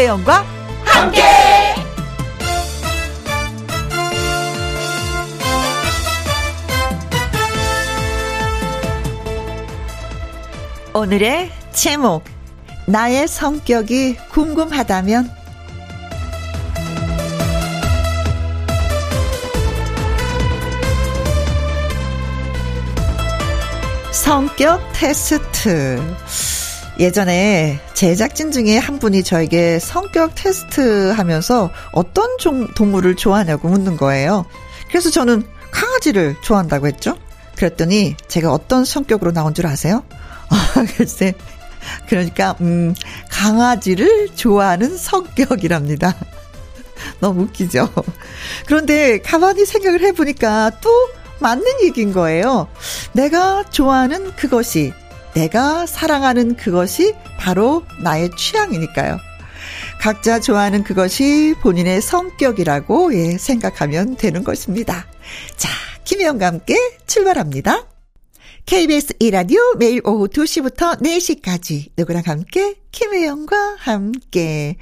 김혜영과 함께. 오늘의 제목 나의 성격이 궁금하다면 성격 테스트. 예전에 제작진 중에 한 분이 저에게 성격 테스트 하면서 어떤 종, 동물을 좋아하냐고 묻는 거예요. 그래서 저는 강아지를 좋아한다고 했죠. 그랬더니 제가 어떤 성격으로 나온 줄 아세요? 아, 글쎄. 그러니까, 음, 강아지를 좋아하는 성격이랍니다. 너무 웃기죠? 그런데 가만히 생각을 해보니까 또 맞는 얘기인 거예요. 내가 좋아하는 그것이, 내가 사랑하는 그것이 바로 나의 취향이니까요. 각자 좋아하는 그것이 본인의 성격이라고 예, 생각하면 되는 것입니다. 자, 김혜영과 함께 출발합니다. KBS 이라디오 매일 오후 2시부터 4시까지 누구랑 함께 김혜영과 함께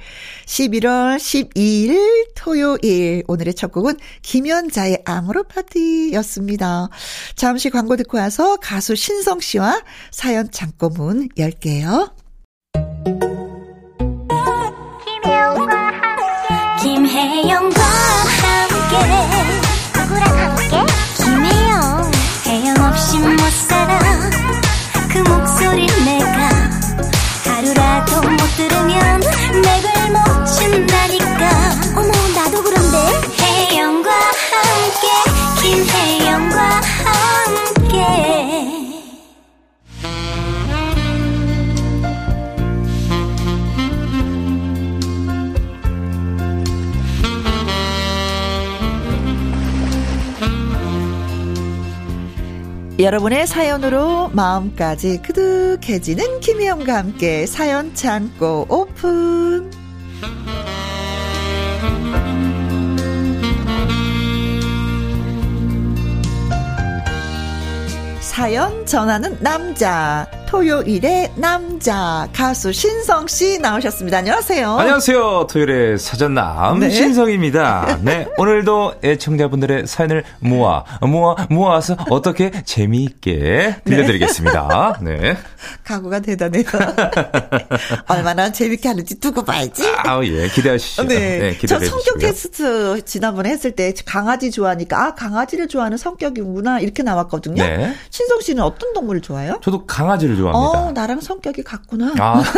11월 12일 토요일 오늘의 첫 곡은 김연자의 아모르 파티였습니다. 잠시 광고 듣고 와서 가수 신성 씨와 사연 창고문 열게요. 김혜영과 함께 김혜영 여러분의 사연으로 마음까지 그득해지는 김혜영과 함께 사연 창고 오픈. 사연 전하는 남자 토요일의 남자 가수 신성 씨 나오셨습니다. 안녕하세요. 안녕하세요. 토요일의 사전남 네. 신성입니다. 네, 오늘도 애청자분들의 사연을 모아 모아 모아서 어떻게 재미있게 들려드리겠습니다. 네. 각오가 대단해요. 얼마나 재밌게 하는지 두고 봐야지. 아우 예, 기대하시죠. 네. 저 기대해 성격 주시고요. 테스트 지난번에 했을 때 강아지 좋아하니까 아 강아지를 좋아하는 성격이구나 이렇게 나왔거든요. 네. 신성 씨는 어떤 동물을 좋아해요? 저도 강아지를 어 좋아합니다. 나랑 성격이 같구나. 아.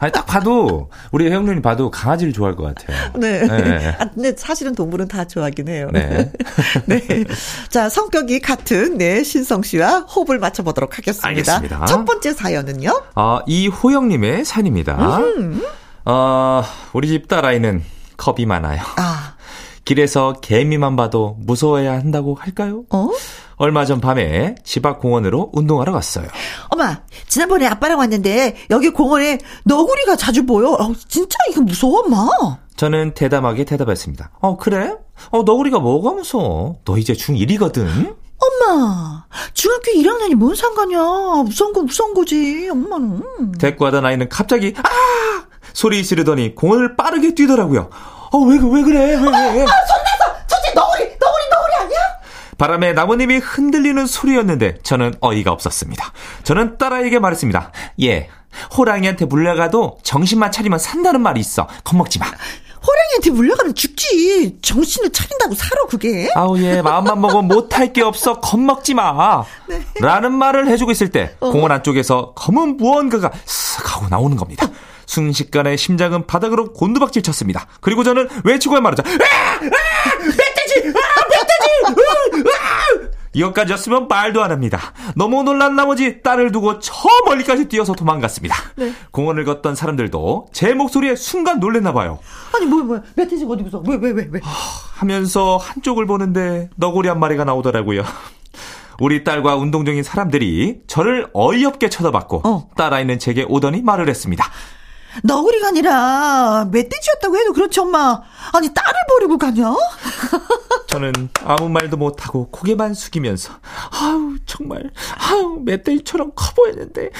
아니 딱 봐도 우리 혜영 누님 봐도 강아지를 좋아할 것 같아요. 네. 네. 아, 근데 사실은 동물은 다 좋아하긴 해요. 네. 네. 자, 성격이 같은, 네, 신성 씨와 호흡을 맞춰보도록 하겠습니다. 알겠습니다. 첫 번째 사연은요? 아, 이호영님의 사연입니다. 음. 어, 우리 집 딸아이는 겁이 많아요. 아, 길에서 개미만 봐도 무서워해야 한다고 할까요? 어? 얼마 전 밤에 집 앞 공원으로 운동하러 갔어요. 엄마, 지난번에 아빠랑 왔는데, 여기 공원에 너구리가 자주 보여. 어, 진짜 이거 무서워, 엄마. 저는 대담하게 대답했습니다. 어, 그래? 어, 너구리가 뭐가 무서워? 너 이제 중1이거든? 엄마, 중학교 1학년이 뭔 상관이야. 무서운 건 무서운 거지, 엄마는. 대꾸하던 아이는 갑자기, 아! 소리 지르더니 공원을 빠르게 뛰더라고요. 어, 왜, 왜 그래? 왜, 왜? 저지 너구리, 너구리, 너구리 아니야? 바람에 나뭇잎이 흔들리는 소리였는데 저는 어이가 없었습니다. 저는 딸아이에게 말했습니다. 예, 호랑이한테 물려가도 정신만 차리면 산다는 말이 있어. 겁먹지 마. 호랑이한테 물려가면 죽지. 정신을 차린다고 살아, 그게. 아우 예 마음만 먹으면 못할 게 없어 겁먹지 마 라는 말을 해주고 있을 때 공원 안쪽에서 검은 무언가가 쓱 하고 나오는 겁니다 순식간에 심장은 바닥으로 곤두박질 쳤습니다 그리고 저는 외치고야 말하자 아! 아! 멧돼지! 아! 멧돼지! 이것까지였으면 말도 안 합니다. 너무 놀란 나머지 딸을 두고 저 멀리까지 뛰어서 도망갔습니다. 공원을 걷던 사람들도 제 목소리에 순간 놀랬나 봐요. 아니, 뭐야, 뭐야. 멧돼지가 어디 무서워? 왜, 왜, 왜, 왜? 하면서 한쪽을 보는데 너구리 한 마리가 나오더라고요. 우리 딸과 운동 중인 사람들이 저를 어이없게 쳐다봤고 어. 딸아이는 제게 오더니 말을 했습니다. 너구리가 아니라 멧돼지였다고 해도 그렇지, 엄마. 아니, 딸을 버리고 가냐? 저는 아무 말도 못하고 고개만 숙이면서 아우 정말 아우 멧돼지처럼 커 보였는데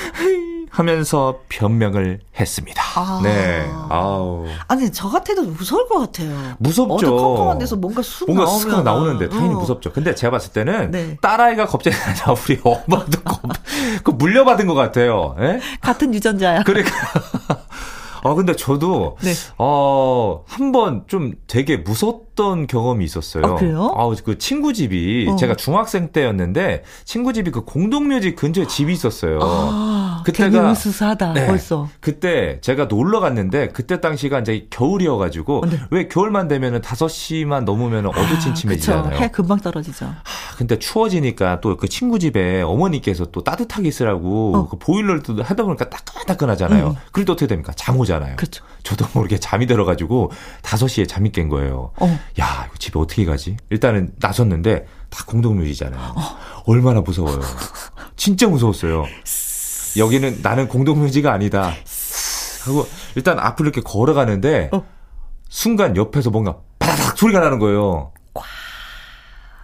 하면서 변명을 했습니다. 아. 네. 아우. 아니, 저 같아도 무서울 것 같아요. 무섭죠. 컴컴한 데서 뭔가 쑥 뭔가 나오면. 쑥 나오는데 당연히 어. 무섭죠. 근데 제가 봤을 때는 네. 딸아이가 겁쟁이 아니라 우리 엄마도 겁, 그 물려받은 것 같아요. 예? 같은 유전자야. 그러니까. 아, 근데 저도, 네. 어, 한 번 좀 되게 무섭 던 경험이 있었어요. 아, 그래요? 아, 그 친구 집이, 어. 제가 중학생 때였는데, 친구 집이 그 공동묘지 근처에 집이 있었어요. 아, 그때가- 으스스하다, 네. 벌써. 그때 제가 놀러 갔는데, 그때 당시가 이제 겨울이어 가지고, 네. 왜 겨울만 되면은 5시만 넘으면 어두침침해지잖아요. 그쵸. 해 금방 떨어지죠. 아, 근데 추워지니까 또 그 친구 집에 어머니께서 또 따뜻하게 있으라고 어. 그 보일러를 또 하다 보니까 따끈따끈하잖아요. 음. 그럴 때 어떻게 됩니까? 잠 오잖아요. 그렇죠. 저도 모르게 잠이 들어가지고 5시에 잠이 깬 거예요. 어. 야, 이거 집에 어떻게 가지? 일단은 나섰는데 다 공동묘지잖아요. 얼마나 무서워요. 진짜 무서웠어요. 여기는 나는 공동묘지가 아니다. 하고 일단 앞으로 이렇게 걸어가는데 어. 순간 옆에서 뭔가 바닥 소리가 나는 거예요.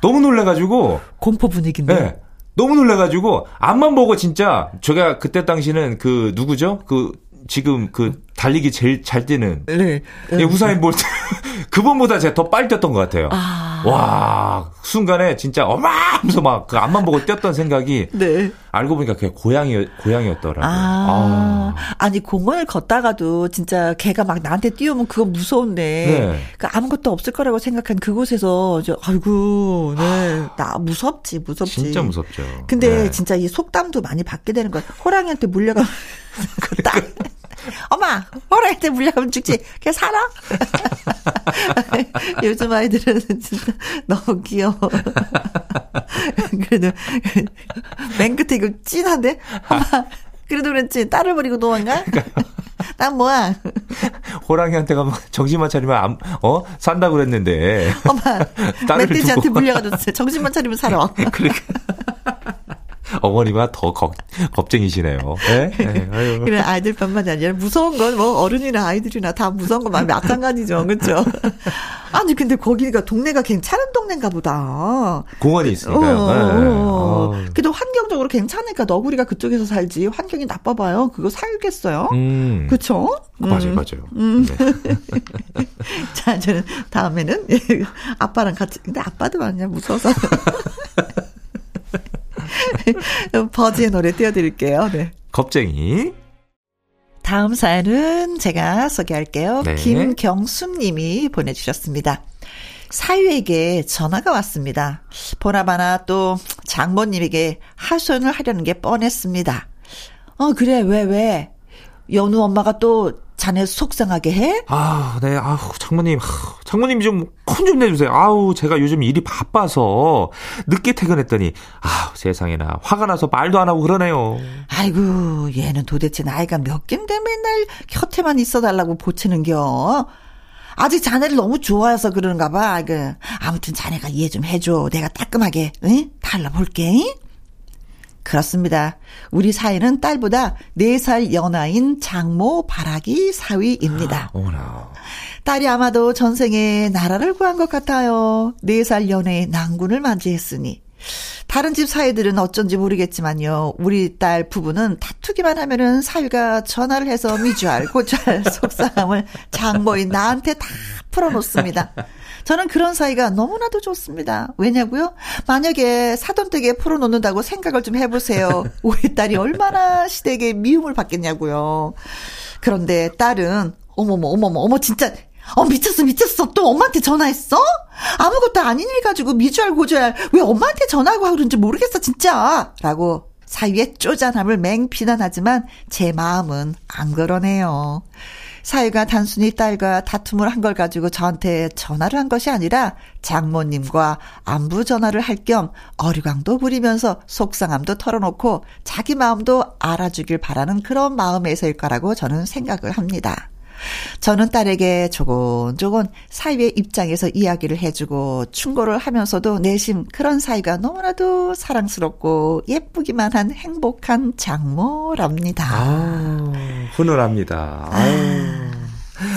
너무 놀래가지고 공포 분위기인데. 네. 너무 놀래가지고 앞만 보고 진짜 제가 그때 당시는 그 누구죠? 그 지금 그 달리기 제일 잘 뛰는 네. 예, 우사인 볼트 그분보다 제가 더 빨리 뛰었던 것 같아요. 아. 와 순간에 진짜 어마 하면서 막 그 앞만 보고 뛰었던 생각이 네. 알고 보니까 그게 고양이 고양이였더라고요. 아, 아. 니 공원을 걷다가도 진짜 개가 막 나한테 뛰어오면 그건 무서운데 네. 그 아무것도 없을 거라고 생각한 그곳에서 저 아이고 네. 나 무섭지 무섭지. 진짜 무섭죠. 근데 네. 진짜 이 속담도 많이 받게 되는 거야. 호랑이한테 물려가면 딱 엄마 호랑이한테 물려가면 죽지. 걔 살아? 요즘 아이들은 진짜 너무 귀여워. 그래도 맨 끝에 이거 찐한데 엄마 그래도 그렇지 딸을 버리고 도망가? 난 뭐야? 호랑이한테 가면 정신만 차리면 안, 어 산다 고 그랬는데 엄마 멧돼지한테. 물려가지고 정신만 차리면 살아. 그러니까 어머니가 더 겁, 겁쟁이시네요. 네? 네. 그래 아이들뿐만이 아니라 무서운 건 뭐 어른이나 아이들이나 다 무서운 건 마찬가지죠, 그렇죠? 아니 근데 거기가 동네가 괜찮은 동네인가 보다. 공원이 어, 있으니까요. 어, 네. 어. 그래도 환경적으로 괜찮으니까 너구리가 그쪽에서 살지 환경이 나빠봐요. 그거 살겠어요? 음. 그쵸? 맞아요, 음. 맞아요. 네. 자, 저는 다음에는 아빠랑 같이, 근데 아빠도 완전 무서워서. 버즈의 노래 띄워드릴게요. 네. 겁쟁이. 다음 사연은 제가 소개할게요. 네. 김경숙 님이 보내주셨습니다. 사유에게 전화가 왔습니다. 보나마나 또 장모님에게 하소연을 하려는 게 뻔했습니다. 어, 그래, 왜, 왜? 연우 엄마가 또 자네 속상하게 해? 아, 네, 아우, 장모님, 아, 장모님 좀, 혼 좀 내주세요. 아우, 제가 요즘 일이 바빠서, 늦게 퇴근했더니, 아우, 세상에나, 화가 나서 말도 안 하고 그러네요. 아이고, 얘는 도대체 나이가 몇 갠데 맨날 곁에만 있어달라고 보채는 겨? 아직 자네를 너무 좋아해서 그러는가 봐. 그, 아무튼 자네가 이해 좀 해줘. 내가 따끔하게, 응? 달라볼게. 응? 그렇습니다. 우리 사이는 딸보다 4살 연하인 장모 바라기 사위입니다. 어머나. 딸이 아마도 전생에 나라를 구한 것 같아요. 4살 연애의 난군을 맞이했으니. 다른 집 사위들은 어쩐지 모르겠지만요. 우리 딸 부부는 다투기만 하면은 사위가 전화를 해서 미주알, 고주알 속상함을 장모인 나한테 다 풀어놓습니다. 저는 그런 사이가 너무나도 좋습니다. 왜냐고요? 만약에 사돈댁에 풀어놓는다고 생각을 좀 해보세요. 우리 딸이 얼마나 시댁에 미움을 받겠냐고요. 그런데 딸은 어머머 어머머 어머 진짜 어 미쳤어 미쳤어 또 엄마한테 전화했어? 아무것도 아닌 일 가지고 미주알 고주알 왜 엄마한테 전화하고 그런지 모르겠어 진짜 라고 사위의 쪼잔함을 맹 비난하지만 제 마음은 안 그러네요. 사위가 단순히 딸과 다툼을 한 걸 가지고 저한테 전화를 한 것이 아니라 장모님과 안부 전화를 할 겸 어리광도 부리면서 속상함도 털어놓고 자기 마음도 알아주길 바라는 그런 마음에서일 거라고 저는 생각을 합니다. 저는 딸에게 조곤조곤 사위의 입장에서 이야기를 해주고 충고를 하면서도 내심 그런 사이가 너무나도 사랑스럽고 예쁘기만 한 행복한 장모랍니다. 아, 훈훈합니다. 아유.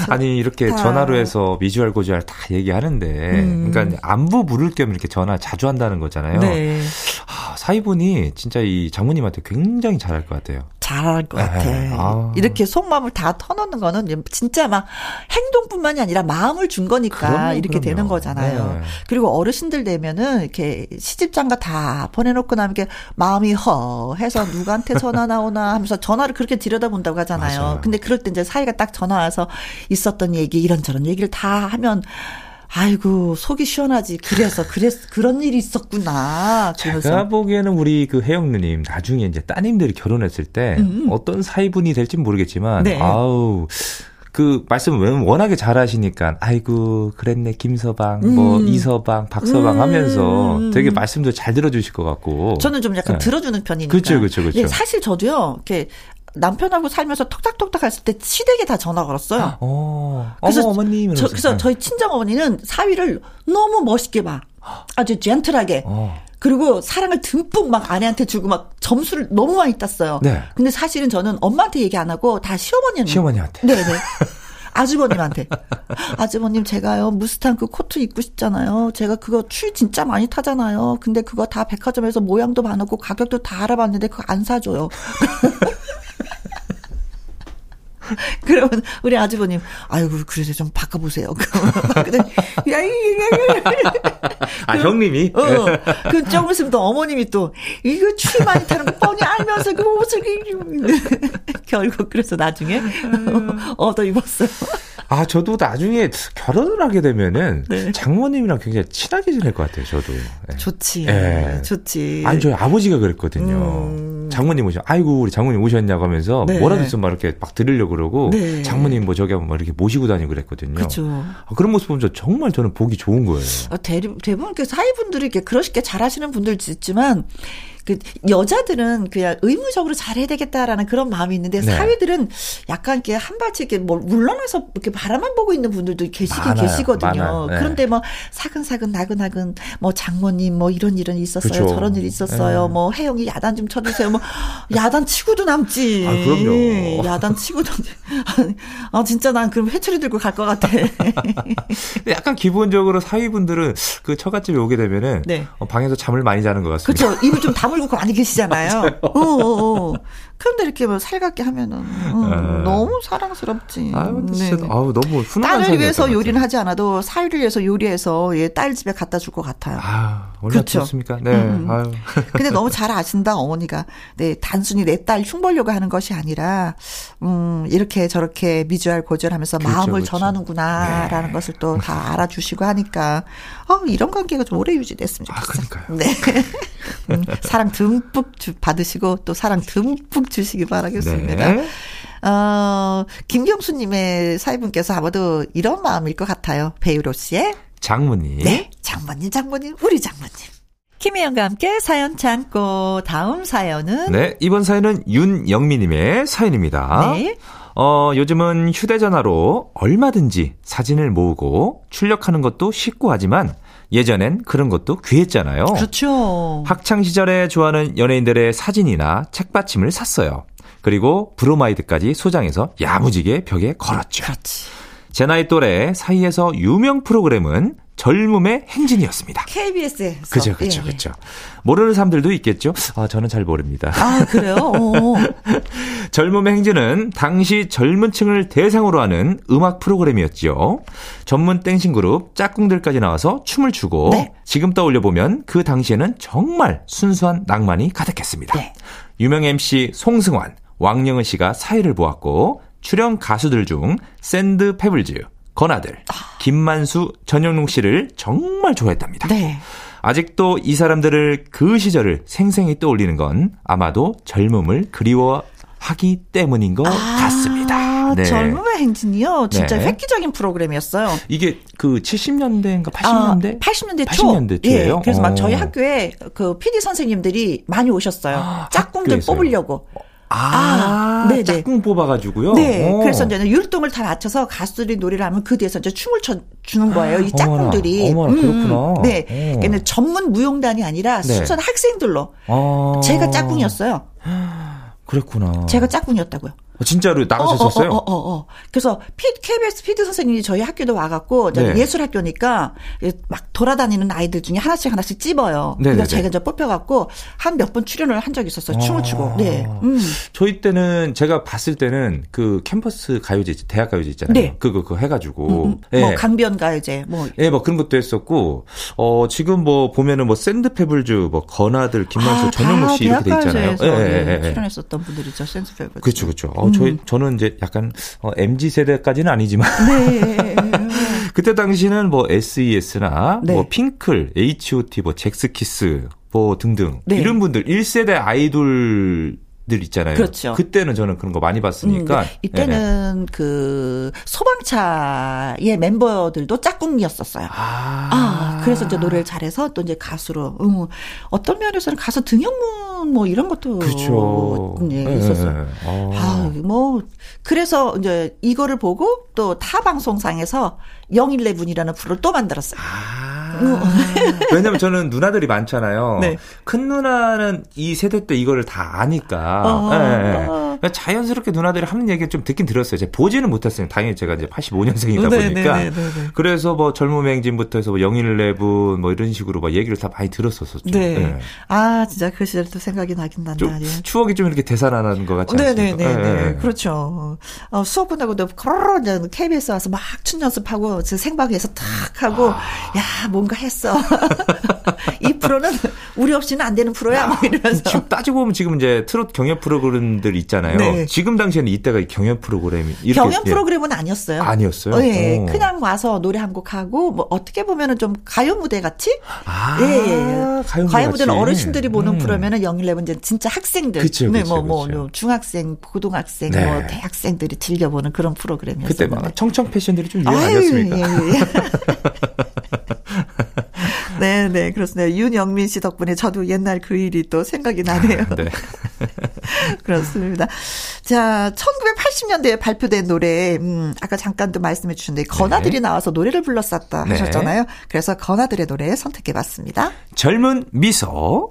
아니 이렇게 다. 전화로 해서 미주알 고주알 다 얘기하는데 음. 그러니까 안부 물을 겸 이렇게 전화 자주 한다는 거잖아요. 네. 아, 사이분이 진짜 이 장모님한테 굉장히 잘할 것 같아요. 잘할 것 같아. 네. 아. 이렇게 속마음을 다 터놓는 거는 진짜 막 행동뿐만이 아니라 마음을 준 거니까 그럼요, 이렇게 그럼요. 되는 거잖아요. 네. 그리고 어르신들 되면은 이렇게 시집장가 다 보내놓고 나면 이렇게 마음이 허 해서 누구한테 전화 나오나 하면서 전화를 그렇게 들여다본다고 하잖아요. 맞아요. 근데 그럴 때 이제 사이가 딱 전화 와서 있었던 얘기 이런저런 얘기를 다 하면 아이고 속이 시원하지. 그래서 그랬 그런 일이 있었구나. 그러면서. 제가 보기에는 우리 그 혜영 누님 나중에 이제 따님들이 결혼했을 때 음. 어떤 사이분이 될지 모르겠지만 네. 아우 그 말씀을 워낙에 잘하시니까 아이고 그랬네 김서방 뭐 음. 뭐 이서방 박서방 음. 하면서 되게 말씀도 잘 들어주실 것 같고 저는 좀 약간 네. 들어주는 편이니까 그렇죠 그렇죠 그렇죠 예, 사실 저도요 이렇게 남편하고 살면서 톡탁톡탁 했을 때 시댁에 다 전화 걸었어요. 어. 그래서 어머, 어머님 저, 그래서 저희 친정 어머니는 사위를 너무 멋있게 봐. 아주 젠틀하게. 어. 그리고 사랑을 듬뿍 막 아내한테 주고 막 점수를 너무 많이 땄어요. 네. 근데 사실은 저는 엄마한테 얘기 안 하고 다 시어머니한테. 시어머니한테. 네네. 아주버님한테. 아주버님, 제가요, 무스탕 그 코트 입고 싶잖아요. 제가 그거 추위 진짜 많이 타잖아요. 근데 그거 다 백화점에서 모양도 봐놓고 가격도 다 알아봤는데 그거 안 사줘요. 그러면 우리 아주버님, 아이고, 그래서 좀 바꿔보세요. 야, 아, 형님이? 어, 그 조금 있으면 또 어머님이 또, 이거 추위 많이 타는 거 뻔히 알면서 그 옷을, 결국 그래서 나중에 얻어 입었어요. 아, 저도 나중에 결혼을 하게 되면은 네. 장모님이랑 굉장히 친하게 지낼 것 같아요, 저도. 네. 좋지. 네. 좋지. 아니, 저희 아버지가 그랬거든요. 음. 장모님 오셔. 아이고, 우리 장모님 오셨냐고 하면서 네. 뭐라도 있으면 막 이렇게 막 들으려고 그러고 네. 장모님 뭐 저기 한번 이렇게 모시고 다니고 그랬거든요. 그렇죠. 아, 그런 모습 보면 저 정말 저는 보기 좋은 거예요. 아, 대, 대부분 그 사회분들이 이렇게 그러시게 잘하시는 분들도 있지만 그 여자들은 그냥 의무적으로 잘해야 되겠다라는 그런 마음이 있는데 네. 사위들은 약간 이렇게 한 발치 이렇게 뭐 물러나서 이렇게 바라만 보고 있는 분들도 계시긴 많아요, 계시거든요. 네. 그런데 뭐 사근사근 나근나근 뭐 장모님 뭐 이런 일은 있었어요. 그쵸. 저런 일이 있었어요. 네. 뭐 혜영이 야단 좀 쳐주세요. 뭐 야단 치고도 남지. 아, 그럼요. 야단 치고도 아 진짜 난 그럼 회초리 들고 갈 것 같아. 약간 기본적으로 사위분들은 그 처갓집에 오게 되면은 네. 어, 방에서 잠을 많이 자는 것 같습니다. 그렇죠. 입을 좀 담을 물고 많이 계시잖아요. 어, 어, 어. 그런데 이렇게 뭐 살갑게 하면은 음, 아. 너무 사랑스럽지. 아유, 네. 아우 너무 훈훈한 딸을 위해서 요리는 하지 않아도 사위를 위해서 요리해서 얘딸 집에 갖다 줄 것 같아요. 아, 그렇죠. 좋습니까? 네. 음. 아유. 근데 너무 잘 아신다 어머니가. 네, 단순히 내 딸 흉보려고 하는 것이 아니라 음, 이렇게 저렇게 미주알 고절하면서 그렇죠, 마음을 그렇죠. 전하는구나라는 네. 것을 또 다 알아주시고 하니까 어, 이런 관계가 좀 오래 유지됐으면 아, 좋겠어요. 아, 그러니까요. 네. 음, 사랑 듬뿍 주, 받으시고 또 사랑 듬뿍 주시기 바라겠습니다. 네. 어, 김경수님의 사회분께서 아마도 이런 마음일 것 같아요. 배우로 씨의 장모님. 네, 장모님, 장모님, 우리 장모님. 김혜영과 함께 사연 참고 다음 사연은 네 이번 사연은 윤영미님의 사연입니다. 네. 어 요즘은 휴대전화로 얼마든지 사진을 모으고 출력하는 것도 쉽고 하지만 예전엔 그런 것도 귀했잖아요. 그렇죠. 학창 시절에 좋아하는 연예인들의 사진이나 책받침을 샀어요. 그리고 브로마이드까지 소장해서 야무지게 벽에 걸었죠. 그렇지. 제 나이 또래 사이에서 유명 프로그램은 젊음의 행진이었습니다. KBS에서. 그죠, 그죠, 예, 그죠. 모르는 사람들도 있겠죠? 아, 저는 잘 모릅니다. 아, 그래요? 어. 젊음의 행진은 당시 젊은 층을 대상으로 하는 음악 프로그램이었죠. 전문 dancing 그룹 짝꿍들까지 나와서 춤을 추고 네. 지금 떠올려 보면 그 당시에는 정말 순수한 낭만이 가득했습니다. 네. 유명 MC 송승환, 왕영은 씨가 사회를 보았고 출연 가수들 중 샌드 페블즈, 건아들, 아. 김만수, 전영록 씨를 정말 좋아했답니다. 네. 아직도 이 사람들을 그 시절을 생생히 떠올리는 건 아마도 젊음을 그리워하기 때문인 것 아. 같습니다. 네. 젊음의 행진이요. 진짜 네. 획기적인 프로그램이었어요. 이게 그 70년대인가 80년대? 아, 80년대 초. 80년대 초예요. 예, 그래서 막 저희 어. 학교에 그 PD 선생님들이 많이 오셨어요. 아, 짝꿍들 학교에서요. 뽑으려고. 아, 아, 네, 짝꿍 뽑아가지고요. 네, 오. 그래서 이제 율동을 다 맞춰서 가수들이 노래를 하면 그 뒤에서 이제 춤을 춰 주는 거예요. 이 짝꿍들이. 어머나, 어머나 음, 그렇구나. 네, 그러니까 전문 무용단이 아니라 네. 순수한 학생들로. 아. 제가 짝꿍이었어요. 그랬구나. 제가 짝꿍이었다고요. 어, 진짜로 나가셨었어요? 어, 어, 어, 어, 그래서 피, KBS PD 선생님이 저희 학교도 와갖고 네. 예술 학교니까 막 돌아다니는 아이들 중에 하나씩 하나씩 찝어요. 네, 그래서 제가 이제 뽑혀갖고 한 몇 번 출연을 한 적이 있었어요. 춤을 추고. 네. 음. 저희 때는 제가 봤을 때는 그 캠퍼스 가요제, 대학 가요제 있잖아요. 네. 그거 그거 해가지고. 음, 음. 네. 뭐 강변 가요제, 뭐. 예, 뭐 그런 것도 했었고. 어 지금 뭐 보면은 뭐 샌드 페블즈, 뭐 건아들, 김만수, 아, 전영록 씨 이렇게 돼 있잖아요. 예, 예, 예, 출연했었던 분들이죠. 샌드 페블즈. 그렇죠, 그렇죠. 어, 저희 음. 저는 이제 약간 어, MZ 세대까지는 아니지만. 네. 그때 당시는 뭐 SES나 네. 뭐 핑클, H.O.T, 뭐 젝스키스 뭐 등등 네. 이런 분들 1세대 아이돌 들 있잖아요. 그렇죠. 그때는 저는 그런 거 많이 봤으니까. 음, 네. 이때는 네네. 그 소방차의 member들도 짝꿍이었었어요. 아. 아. 그래서 이제 노래를 잘해서 또 이제 가수로. 음, 어떤 면에서는 가수 등영문 뭐 이런 것도 그렇죠. 네, 있었어요. 네. 아. 뭐 그래서 이제 이거를 보고 또 타 방송상에서 영일레 분이라는 프로를 또 만들었어요. 아. 왜냐면 저는 누나들이 많잖아요. 네. 큰 누나는 이 세대 때 이거를 다 아니까. 아. 네, 네. 자연스럽게 누나들이 하는 얘기 좀 듣긴 들었어요. 제가 보지는 못했어요. 당연히 제가 이제 85년생이다 보니까. 그래서 뭐 젊은 행진부터 해서 뭐 영일레분 뭐 이런 식으로 막 얘기를 다 많이 들었었었죠. 네. 네. 아, 진짜 그 시절도 생각이 나긴 난다. 좀 추억이 좀 이렇게 되살아나는 것 같지 않습니까? 네네네. 그렇죠. 어, 수업 끝나고도 코로로 KBS 와서 막 춘 연습하고 생방에서 탁 하고 아. 야 뭔가 했어. 이 프로는 우리 없이는 안 되는 프로야. 막 이러면서. 지금 따지고 보면 지금 이제 트롯 경연 프로그램들 있잖아요. 네. 지금 당시에는 이때가 경연 프로그램이 경연 예. 프로그램은 아니었어요. 아니었어요. 어, 예. 오. 그냥 와서 노래 한 곡 하고 뭐 어떻게 보면은 좀 가요 무대 같이. 아, 예, 예. 가요, 가요 무대는 어르신들이 보는 음. 프로면은 영일레븐 이제 진짜 학생들. 그쵸, 네, 뭐, 뭐, 뭐 중학생, 고등학생, 네. 뭐 대학생들이 즐겨 보는 그런 프로그램이었어요. 그때 막 청청 패션들이 좀 유행 아니었습니까? 예, 예. 네, 네, 그렇습니다. 윤영민 씨 덕분에 저도 옛날 그 일이 또 생각이 나네요. 네. 그렇습니다. 자, 1980년대에 발표된 노래, 음, 아까 잠깐도 말씀해 주셨는데, 건아들이 네. 나와서 노래를 불렀었다 네. 하셨잖아요. 그래서 건아들의 노래 선택해 봤습니다. 젊은 미소.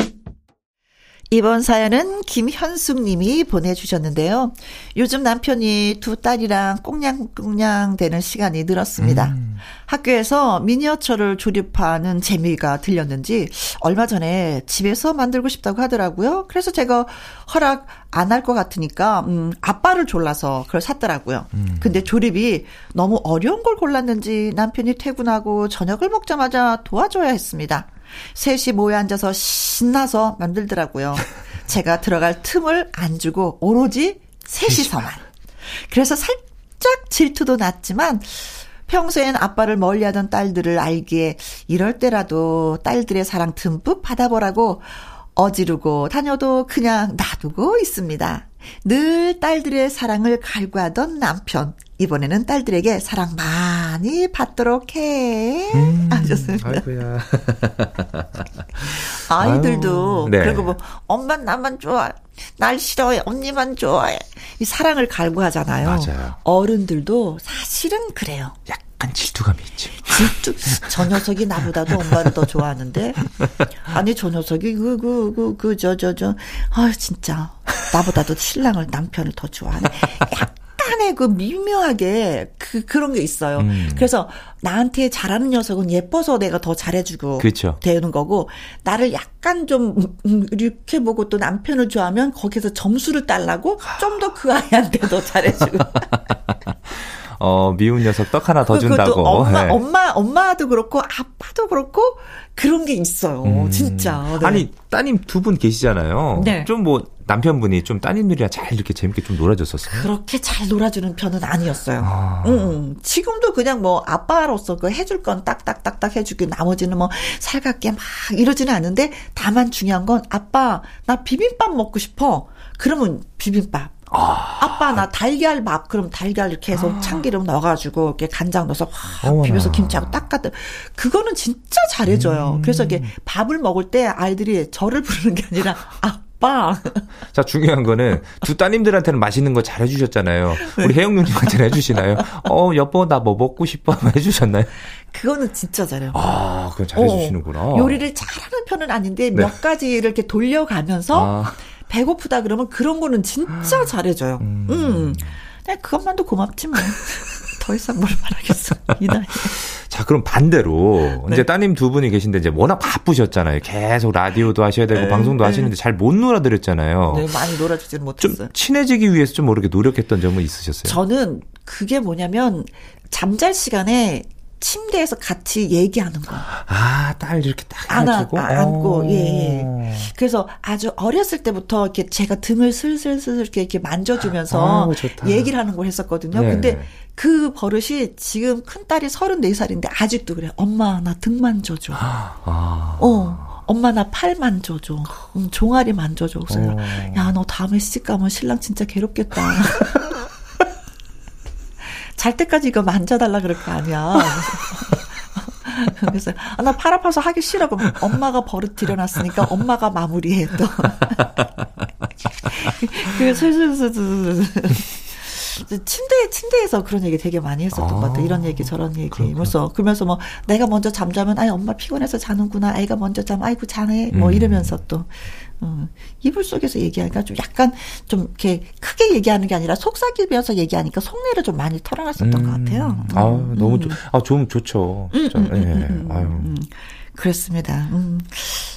이번 사연은 김현숙 님이 보내주셨는데요. 요즘 남편이 두 딸이랑 꽁냥꽁냥 되는 시간이 늘었습니다. 음. 학교에서 미니어처를 조립하는 재미가 들렸는지 얼마 전에 집에서 만들고 싶다고 하더라고요. 그래서 제가 허락 안 할 것 같으니까 음, 아빠를 졸라서 그걸 샀더라고요. 음. 근데 조립이 너무 어려운 걸 골랐는지 남편이 퇴근하고 저녁을 먹자마자 도와줘야 했습니다. 셋이 모여 앉아서 신나서 만들더라고요. 제가 들어갈 틈을 안 주고 오로지 셋이서만. 그래서 살짝 질투도 났지만 평소엔 아빠를 멀리하던 딸들을 알기에 이럴 때라도 딸들의 사랑 듬뿍 받아보라고 어지르고 다녀도 그냥 놔두고 있습니다. 늘 딸들의 사랑을 갈구하던 남편. 이번에는 딸들에게 사랑 많이 받도록 해. 음, 하셨습니다. 아이고야. 아이들도 네. 그리고 뭐 엄마 나만 좋아. 날 싫어해. 언니만 좋아해. 이 사랑을 갈구하잖아요. 맞아요. 어른들도 사실은 그래요. 약간 질투감이 있지. 질투. 저 녀석이 나보다도 엄마를 더 좋아하는데. 아니 저 녀석이 그 그 그 그 저 저 저. 아 진짜 나보다도 신랑을 남편을 더 좋아하네. 약간의 그 미묘하게 그 그런 게 있어요. 음. 그래서 나한테 잘하는 녀석은 예뻐서 내가 더 잘해주고 그렇죠. 되는 거고 나를 약간 좀 음, 이렇게 보고 또 남편을 좋아하면 거기서 점수를 달라고 좀 더 그 아이한테 더 잘해주고. 어, 미운 녀석 떡 하나 더 준다고. 엄마, 네. 엄마, 엄마도 그렇고, 아빠도 그렇고, 그런 게 있어요. 음. 진짜. 네. 아니, 따님 두 분 계시잖아요. 네. 좀 뭐, 남편분이 좀 따님들이랑 잘 이렇게 재밌게 좀 놀아줬었어요? 그렇게 잘 놀아주는 편은 아니었어요. 아. 응, 응. 지금도 그냥 뭐 아빠로서 그 해줄 건 딱딱딱딱 해주고 나머지는 뭐 살갑게 막 이러지는 않는데 다만 중요한 건 아빠 나 비빔밥 먹고 싶어. 그러면 비빔밥. 아. 빠 나 달걀 밥 그럼 달걀 이렇게 해서 아. 참기름 넣어가지고 이렇게 간장 넣어서 확 비벼서 김치하고 닦아도 그거는 진짜 잘해줘요. 음. 그래서 이게 밥을 먹을 때 아이들이 저를 부르는 게 아니라 아빠. 자 중요한 거는 두 따님들한테는 맛있는 거 잘 해주셨잖아요. 우리 네. 혜영 누님한테는 해주시나요? 어 여보 나 뭐 먹고 싶어 해주셨나요? 그거는 진짜 잘해요. 아, 그건 잘해주시는구나. 어, 요리를 잘하는 편은 아닌데 네. 몇 가지를 이렇게 돌려가면서. 아. 배고프다 그러면 그런 거는 진짜 잘해줘요. 음. 음. 그것만도 고맙지만. 더 이상 뭘 말하겠어. 이 나이. 자, 그럼 반대로 네. 이제 따님 두 분이 계신데 이제 워낙 바쁘셨잖아요. 계속 라디오도 하셔야 되고 네. 방송도 네. 하시는데 잘 못 놀아드렸잖아요. 네, 많이 놀아주지는 못했어요. 좀 친해지기 위해서 좀 모르게 노력했던 점은 있으셨어요? 저는 그게 뭐냐면 잠잘 시간에 침대에서 같이 얘기하는 거. 아, 딸 이렇게 딱 안아, 아, 안고, 예, 예. 그래서 아주 어렸을 때부터 이렇게 제가 등을 슬슬슬 이렇게, 이렇게 만져주면서 아, 얘기를 하는 걸 했었거든요. 네. 근데 그 버릇이 지금 큰 딸이 34살인데 아직도 그래. 엄마, 나 등 만져줘. 아. 어. 엄마 나 팔 만져줘. 음, 종아리 만져줘. 그래서 어. 야, 너 다음에 시집 가면 신랑 진짜 괴롭겠다. 잘 때까지 이거 만져달라 그럴 거 아니야. 그래서 아, 나팔 아파서 하기 싫어. 그럼 엄마가 버릇 들여놨으니까 엄마가 마무리해 또. 그 슬슬슬슬. 침대 침대에서 그런 얘기 되게 많이 했었던 아, 것 같아. 이런 얘기 저런 얘기. 그러면서 그러면서 뭐 내가 먼저 잠자면 아이 엄마 피곤해서 자는구나. 아이가 먼저 잠 아이고 자네. 뭐 음. 이러면서 또 어, 이불 속에서 얘기하니까 좀 약간 좀 이렇게 크게 얘기하는 게 아니라 속삭이면서 얘기하니까 속내를 좀 많이 털어놨었던 음. 것 같아요. 아 너무 음. 아, 좀 좋죠. 음, 음, 예. 음, 아유. 그렇습니다. 음.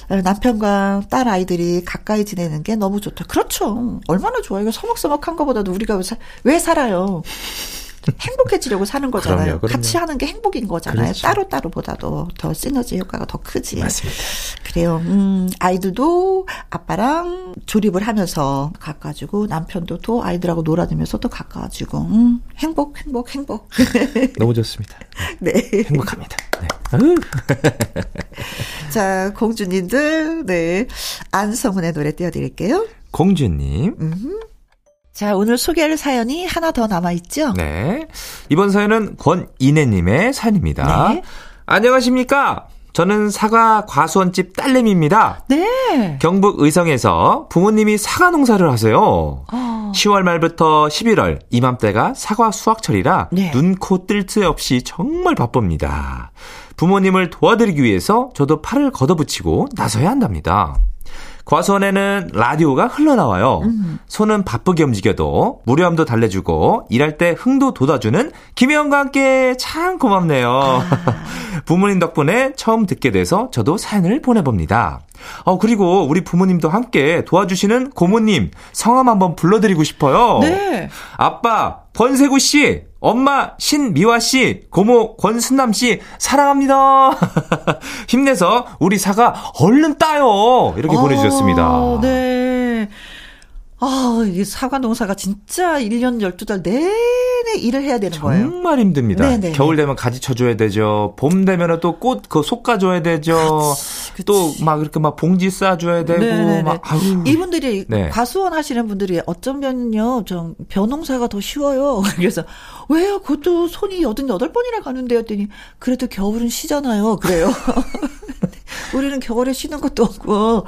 남편과 딸 아이들이 가까이 지내는 게 너무 좋다. 그렇죠. 얼마나 좋아요. 이거 서먹서먹한 것보다도 우리가 왜, 사, 왜 살아요? 행복해지려고 사는 거잖아요. 그럼요, 그럼요. 같이 하는 게 행복인 거잖아요. 그렇죠. 따로 따로보다도 더 시너지 효과가 더 크지. 맞습니다. 그래요. 음, 아이들도 아빠랑 조립을 하면서 가까워지고 남편도 또 아이들하고 놀아주면서 또 가까워지고 음, 행복, 행복, 행복. 너무 좋습니다. 네. 행복합니다. 네. 자, 공주님들, 네. 안성훈의 노래 띄워드릴게요. 공주님. 음흠. 자, 오늘 소개할 사연이 하나 더 남아있죠? 네. 이번 사연은 권이내님의 사연입니다. 네. 안녕하십니까? 저는 사과 과수원집 딸내미입니다. 네. 경북 의성에서 부모님이 사과 농사를 하세요. 어. 10월 말부터 11월 이맘때가 사과 수확철이라 네. 눈코 뜰 새 없이 정말 바쁩니다. 부모님을 도와드리기 위해서 저도 팔을 걷어붙이고 나서야 한답니다. 과수원에는 라디오가 흘러나와요. 음. 손은 바쁘게 움직여도 무료함도 달래주고 일할 때 흥도 돋아주는 김혜영과 함께 참 고맙네요. 아. 부모님 덕분에 처음 듣게 돼서 저도 사연을 보내봅니다. 어, 그리고 우리 부모님도 함께 도와주시는 고모님 성함 한번 불러드리고 싶어요. 네. 아빠, 권세구 씨, 엄마 신미화 씨, 고모 권순남 씨 사랑합니다. 힘내서 우리 사과 얼른 따요. 이렇게 아, 보내주셨습니다. 네. 아, 이 사과 농사가 진짜 1년 12달 내내 일을 해야 되는 정말 거예요. 정말 힘듭니다. 네네. 겨울 되면 가지 쳐줘야 되죠. 봄 되면 또 꽃그 솎아줘야 되죠. 또 막 이렇게 막 봉지 싸줘야 되고. 네네네. 막, 아유. 이분들이 네. 과수원 하시는 분들이 어쩌면요, 좀 벼농사가 더 쉬워요. 그래서 왜요? 그것도 손이 88번이나 가는데 했더니 그래도 겨울은 쉬잖아요. 그래요. 우리는 겨울에 쉬는 것도 없고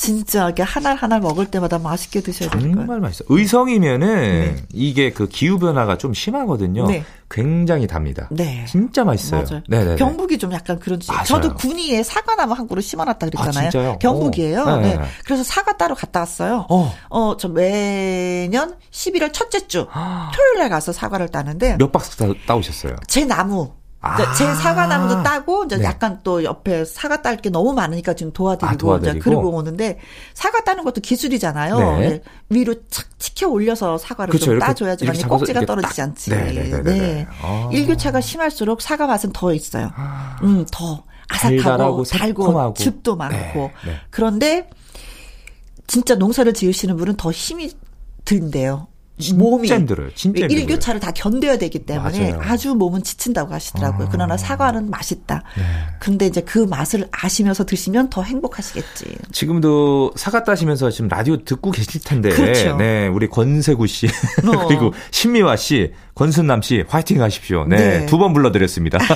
진짜 이게 하나 하나 먹을 때마다 맛있게 드셔야 돼요. 정말 맛있어. 의성이면은 네. 이게 그 기후 변화가 좀 심하거든요. 네. 굉장히 답니다. 네. 진짜 맛있어요. 맞아요. 네네. 경북이 좀 약간 그런 지 저도 군위에 사과나무 한 그루 심어놨다 그랬잖아요. 아, 경북이에요. 오. 네. 그래서 사과 따로 갔다 왔어요. 어, 어 저 매년 11월 첫째 주 아. 토요일 날 가서 사과를 따는데 몇 박스 따, 따오셨어요? 제 나무 아~ 제 사과나무도 따고 이제 네. 약간 또 옆에 사과 딸 게 너무 많으니까 지금 도와드리고, 아, 도와드리고. 이제 그러고 오는데 사과 따는 것도 기술이잖아요. 네. 위로 착 치켜 올려서 사과를 그렇죠. 좀 따줘야지만 꼭지가 떨어지지 딱. 않지. 네네네네. 네. 아. 일교차가 심할수록 사과 맛은 더 있어요. 아. 음, 더 아삭하고 달고 즙도 많고. 네. 네. 그런데 진짜 농사를 지으시는 분은 더 힘이 든대요. 몸이 힘들어요. 진짜 일교차를 다 견뎌야 되기 때문에 맞아요. 아주 몸은 지친다고 하시더라고요. 아. 그러나 사과는 맛있다. 네. 근데 이제 그 맛을 아시면서 드시면 더 행복하시겠지. 지금도 사과 따시면서 지금 라디오 듣고 계실 텐데, 그렇죠. 네, 우리 권세구 씨 어. 그리고 신미화 씨 권순남 씨 화이팅 하십시오. 네. 네. 두 번 불러드렸습니다.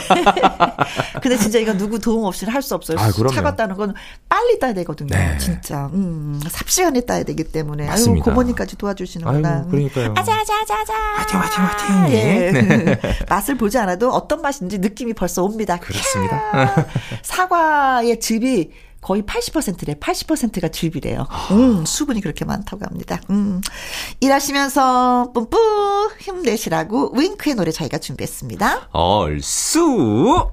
근데 진짜 이거 누구 도움 없이는 할 수 없어요. 아, 차가 따는 건 빨리 따야 되거든요. 네. 진짜. 음, 삽시간에 따야 되기 때문에. 맞습니다. 아유, 고모님까지 도와주시는구나. 아유, 그러니까 요. 아자, 아자, 아자, 아자. 화이팅, 화이팅, 화이팅. 예. 네. 맛을 보지 않아도 어떤 맛인지 느낌이 벌써 옵니다. 그렇습니다. 사과의 즙이 거의 80%래. 80%가 즙이래요. 음, 수분이 그렇게 많다고 합니다. 음. 일하시면서 뿜뿜 힘내시라고 윙크의 노래 저희가 준비했습니다. 얼쑤!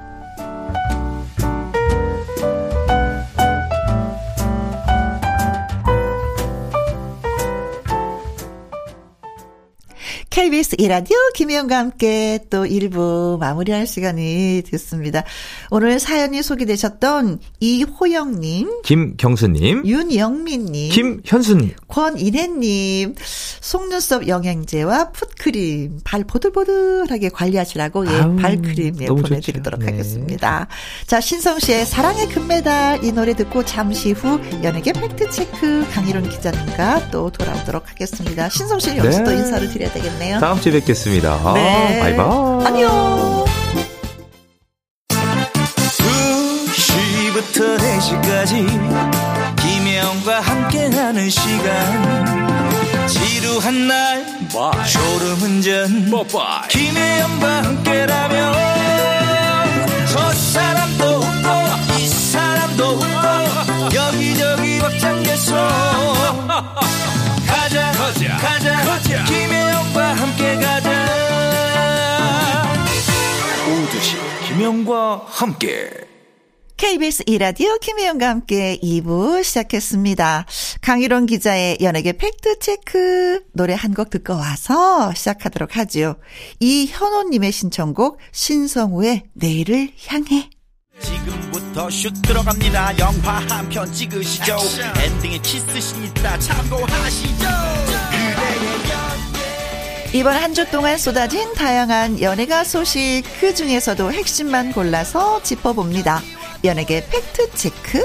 KBS 이라디오 김혜영과 함께 또 1부 마무리할 시간이 됐습니다. 오늘 사연이 소개되셨던 이호영님, 김경수님, 윤영민님, 김현수님, 권인혜님, 속눈썹 영양제와 풋크림, 발 보들보들하게 관리하시라고 예, 아우, 발크림 예, 보내드리도록 네. 하겠습니다. 자, 신성 씨의 사랑의 금메달 이 노래 듣고 잠시 후 연예계 팩트체크 강희론 기자님과 또 돌아오도록 하겠습니다. 신성 씨는 여기서 네. 또 인사를 드려야 되겠네요. 있네요. 다음 주에 뵙겠습니다. 네. 바이바이. 안녕. 2시부터 4시까지 김혜영과 함께하는 시간 지루한 날 Bye. 졸음운전 Bye. 김혜영과 함께라면 저 사람도 웃고 이 사람도 웃고 여기저기 벅장개소 가자 가자 가자, 가자. 김혜영과 함께 KBS 이라디오 김혜영과 함께 2부 시작했습니다. 강일원 기자의 연예계 팩트체크 노래 한 곡 듣고 와서 시작하도록 하죠. 이현호님의 신청곡 신성우의 내일을 향해 지금부터 슛 들어갑니다. 영화 한 편 찍으시죠. 액션. 엔딩에 키스신 있다 참고하시죠. 이번 한 주 동안 쏟아진 다양한 연예가 소식 그 중에서도 핵심만 골라서 짚어봅니다. 연예계 팩트 체크.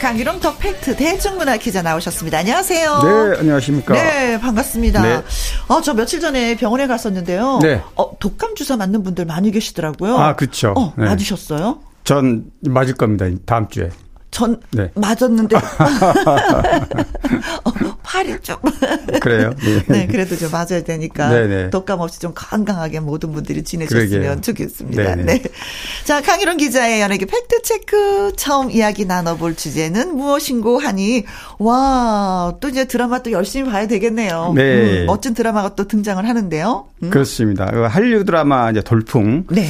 강일홍 더 팩트 대중문화 기자 나오셨습니다. 안녕하세요. 네, 안녕하십니까. 네, 반갑습니다. 네. 어, 저 며칠 전에 병원에 갔었는데요. 네. 어, 독감 주사 맞는 분들 많이 계시더라고요. 아, 그렇죠. 어, 네. 맞으셨어요? 전 맞을 겁니다. 다음 주에. 전 네. 맞았는데 어, 팔이 좀 그래요. 네. 네. 그래도 좀 맞아야 되니까 네네. 네. 독감 없이 좀 건강하게 모든 분들이 지내셨으면 그러게요. 좋겠습니다. 네네. 네. 자 강희론 기자의 연예계 팩트 체크 처음 이야기 나눠볼 주제는 무엇인고 하니 와 또 이제 드라마 또 열심히 봐야 되겠네요. 네. 음, 멋진 드라마가 또 등장을 하는데요. 음. 그렇습니다. 그 한류 드라마 이제 돌풍. 네.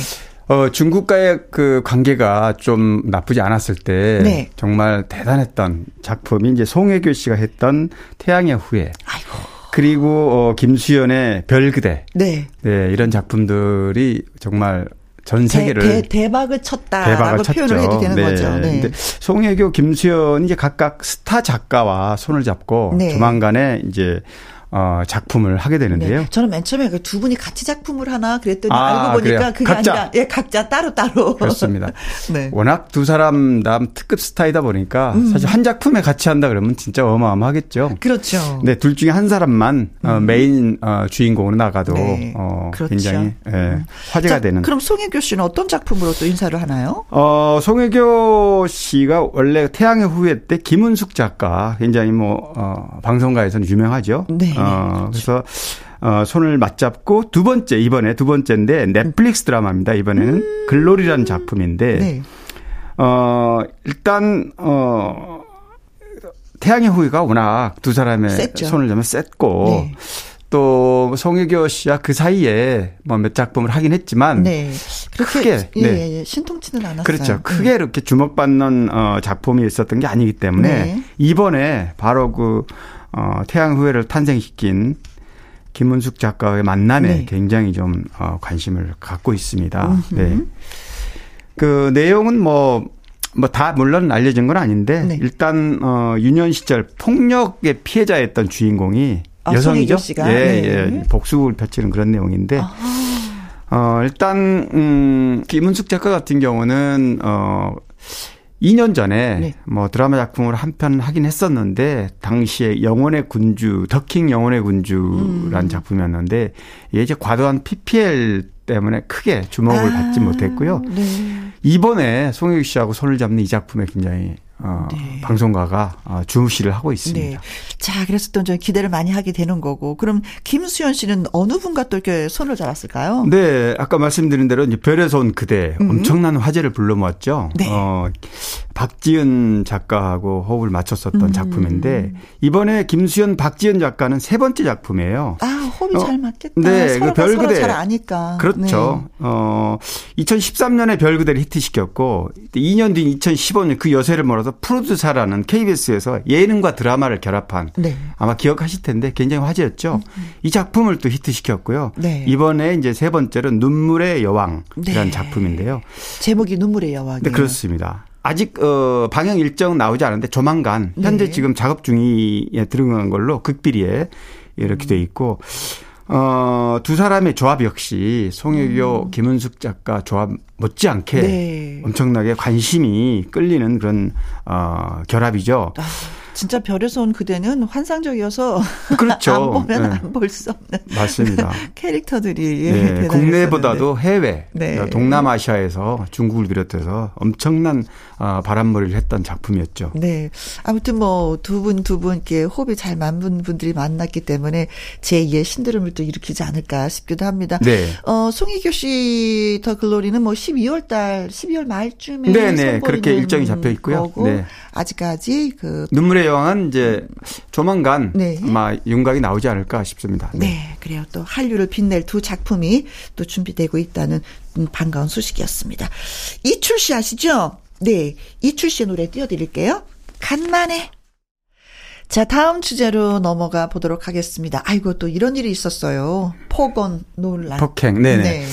어, 중국과의 그 관계가 좀 나쁘지 않았을 때 네. 정말 대단했던 작품이 이제 송혜교 씨가 했던 태양의 후예. 아이고. 그리고 어, 김수현의 별 그대. 네. 네, 이런 작품들이 정말 전 세계를 대, 박을 쳤다라고. 표현을 해도 되는 네. 거죠. 네. 근데 송혜교, 김수현이 이제 각각 스타 작가와 손을 잡고 네. 조만간에 이제 어, 작품을 하게 되는데요. 네. 저는 맨 처음에 그 두 분이 같이 작품을 하나 그랬더니 아, 알고 보니까 그래요? 그게 각자. 아니라 예, 각자 따로 따로. 그렇습니다. 네. 워낙 두 사람 다 특급 스타이다 보니까 음. 사실 한 작품에 같이 한다 그러면 진짜 어마어마하겠죠. 그렇죠. 네, 둘 중에 한 사람만 어, 음. 어, 메인 어, 주인공으로 나가도 네. 어, 그렇죠. 굉장히 예, 음. 화제가 자, 되는. 그럼 송혜교 씨는 어떤 작품으로 또 인사를 하나요? 어, 송혜교 씨가 원래 태양의 후예 때 김은숙 작가 굉장히 뭐 어, 방송가에서는 유명하죠. 네. 어, 그래서 어, 손을 맞잡고 두 번째 이번에 두 번째인데 넷플릭스 드라마입니다. 이번에는 음. 글로리라는 작품인데 네. 어 일단 어 태양의 후예가 워낙 두 사람의 셌죠. 손을 잡으면 셌고 네. 또 송혜교 씨와 그 사이에 뭐 몇 작품을 하긴 했지만 네. 크게 예, 네. 예, 신통치는 않았어요. 그렇죠. 크게 네. 이렇게 주목받는 어 작품이 있었던 게 아니기 때문에 네. 이번에 바로 그 어, 태양 후예를 탄생시킨 김은숙 작가의 만남에 네. 굉장히 좀 어, 관심을 갖고 있습니다. 음흠. 네. 그 내용은 뭐, 뭐 다 물론 알려진 건 아닌데 네. 일단 어 유년 시절 폭력의 피해자였던 주인공이 아, 여성이죠. 예, 네. 예. 복수를 펼치는 그런 내용인데 아. 어 일단 음 김은숙 작가 같은 경우는 어 2년 전에 네. 뭐 드라마 작품을 한 편 하긴 했었는데 당시에 영혼의 군주 더킹 영혼의 군주라는 음. 작품이었는데 이제 과도한 PPL 때문에 크게 주목을 아, 받지 못했고요. 네. 이번에 송혜교 씨하고 손을 잡는 이 작품에 굉장히 어, 네. 방송가가 어, 주무시를 하고 있습니다. 네. 자, 그래서 또좀 기대를 많이 하게 되는 거고. 그럼 김수현 씨는 어느 분과 또 이렇게 손을 잡았을까요? 네, 아까 말씀드린 대로 이제 별의 손 그대 음. 엄청난 화제를 불러모았죠. 네. 어, 박지은 작가하고 호흡을 맞췄었던 음. 작품인데 이번에 김수현, 박지은 작가는 세 번째 작품이에요. 아, 호흡이 어, 잘 맞겠다. 네, 그 별그대 잘 아니까. 그렇죠. 네. 어, 2013년에 별그대를 히트시켰고 2년 뒤 2015년 그 여세를 몰아서 프로듀사라는 KBS에서 예능과 드라마를 결합한 네. 아마 기억하실 텐데 굉장히 화제였죠. 음. 음. 이 작품을 또 히트시켰고요. 네. 이번에 이제 세 번째로 눈물의 여왕이라는 네. 작품인데요. 제목이 눈물의 여왕. 네, 그렇습니다. 아직 어 방영 일정 나오지 않은데 조만간 현재 네. 지금 작업 중에 들어간 걸로 극비리에 이렇게 돼 있고 어, 두 사람의 조합 역시 송혜교, 음. 김은숙 작가 조합 못지않게 네. 엄청나게 관심이 끌리는 그런 어, 결합이죠. 아. 진짜 별에서 온 그대는 환상적이어서 그렇죠. 안 보면 네. 안볼 수 없는 맞습니다. 캐릭터들이 네. 국내보다도 해외 네. 그러니까 동남아시아에서 중국을 비롯해서 엄청난 어, 바람머리를 했던 작품이었죠. 네. 아무튼 뭐 두 분 두 분께 호흡이 잘 맞는 분들이 만났기 때문에 제2의 신드롬을 또 일으키지 않을까 싶기도 합니다. 네. 어, 송혜교 씨 더 글로리는 뭐 12월 달 12월 말쯤에 네네 네. 그렇게 일정이 잡혀 있고요. 네. 아직까지 그 눈물의 여왕은 이제 조만간 네. 아마 윤곽이 나오지 않을까 싶습니다. 네. 네. 그래요. 또 한류를 빛낼 두 작품이 또 준비되고 있다는 반가운 소식이었습니다. 이출 씨 아시죠? 네. 이출 씨의 노래 띄워드릴게요. 간만에. 자, 다음 주제로 넘어가 보도록 하겠습니다. 아이고, 또 이런 일이 있었어요. 폭언 논란. 폭행, 네네. 네.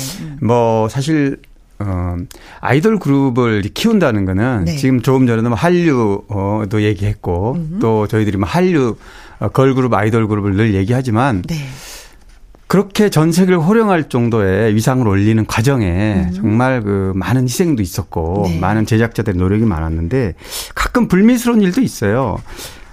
뭐, 사실, 어, 아이돌 그룹을 키운다는 거는 네. 지금 조금 전에도 뭐 한류도 얘기했고 음흠. 또 저희들이 뭐 한류 어, 걸그룹 아이돌 그룹을 늘 얘기하지만 네. 그렇게 전 세계를 호령할 정도의 위상을 올리는 과정에 음. 정말 그 많은 희생도 있었고 네. 많은 제작자들의 노력이 많았는데 가끔 불미스러운 일도 있어요.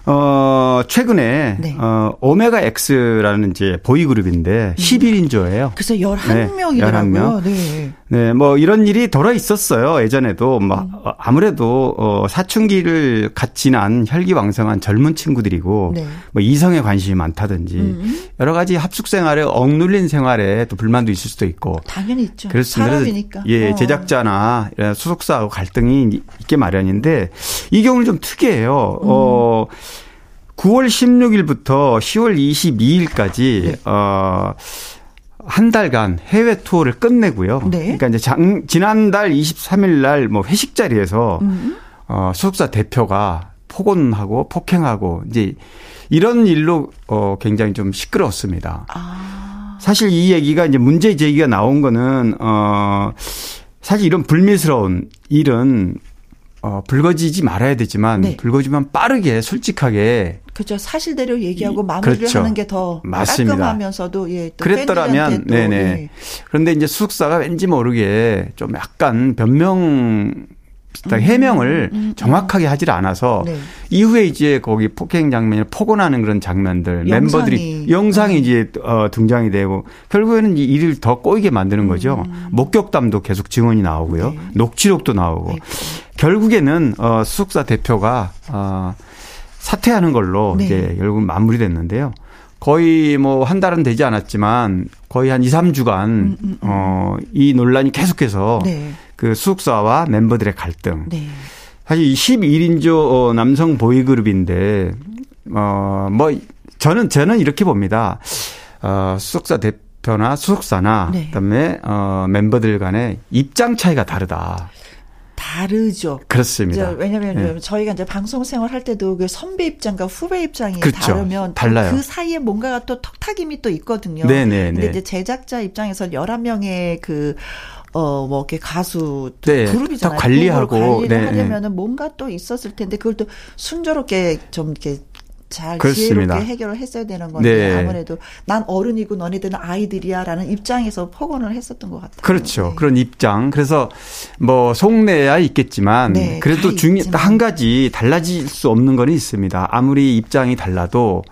어, 최근에, 네. 어, 오메가 X라는 이제 보이그룹인데, 11인조예요. 그래서 11명이더라고요. 네, 11명. 네. 네, 뭐 이런 일이 돌아 있었어요. 예전에도. 막, 음. 아무래도, 어, 사춘기를 갓 지난 혈기왕성한 젊은 친구들이고, 네. 뭐 이성에 관심이 많다든지, 음. 여러 가지 합숙 생활에 억눌린 생활에 또 불만도 있을 수도 있고. 당연히 있죠. 그렇습니다. 사람이니까. 예, 어. 제작자나 소속사하고 갈등이 있게 마련인데, 이 경우는 좀 특이해요. 음. 어, 9월 16일부터 10월 22일까지 네. 어. 한 달간 해외 투어를 끝내고요. 네. 그러니까 이제 장, 지난달 23일 날 뭐 회식 자리에서 음. 어, 소속사 대표가 폭언하고 폭행하고 이제 이런 일로 어, 굉장히 좀 시끄러웠습니다. 아. 사실 이 얘기가 이제 문제 제기가 나온 거는 어, 사실 이런 불미스러운 일은 어, 불거지지 말아야 되지만 네. 불거지면 빠르게 솔직하게 그렇죠. 사실대로 얘기하고 음, 마무리를 그렇죠. 하는 게 더 깔끔하면서도 예, 또 그랬더라면 네네. 예. 그런데 이제 수석사가 왠지 모르게 좀 약간 변명 비슷하게 음, 해명을 음, 음, 음. 정확하게 하질 않아서 네. 이후에 이제 거기 폭행 장면을 폭언하는 그런 장면들 영상이. 멤버들이 영상이 음. 이제 어, 등장이 되고 결국에는 이 일을 더 꼬이게 만드는 거죠. 음. 목격담도 계속 증언이 나오고요. 네. 녹취록도 나오고 네. 결국에는 어, 수석사 대표가 어, 사퇴하는 걸로 네. 이제 결국 마무리됐는데요. 거의 뭐 한 달은 되지 않았지만 거의 한 2, 3주간 음, 음, 음. 어, 이 논란이 계속해서 네. 그 수석사와 멤버들의 갈등. 네. 사실 11인조 어, 남성 보이그룹인데 어뭐 저는 저는 이렇게 봅니다. 어 수석사 대표나 수석사나 네. 그다음에 어 멤버들 간의 입장 차이가 다르다. 다르죠. 그렇습니다. 왜냐하면 네. 저희가 이제 방송 생활할 때도 그 선배 입장과 후배 입장이 그렇죠. 다르면 달라요. 그 사이에 뭔가가 또 턱탁임이 또 있거든요. 네네. 근데 이제 제작자 입장에서 11명의 그 어, 뭐, 이렇게 가수 네, 그룹이잖아요. 관리하고. 관리를 네, 네, 하려면은 뭔가 또 있었을 텐데 그걸 또 순조롭게 좀 이렇게 잘 그렇습니다. 지혜롭게 해결을 했어야 되는 건데 네. 아무래도 난 어른이고 너네들은 아이들이야라는 입장에서 폭언을 했었던 것 같아요. 그렇죠. 네. 그런 입장. 그래서 뭐 속내야 있겠지만 네, 그래도 중요 한 가지 달라질 수 없는 건 있습니다. 아무리 입장이 달라도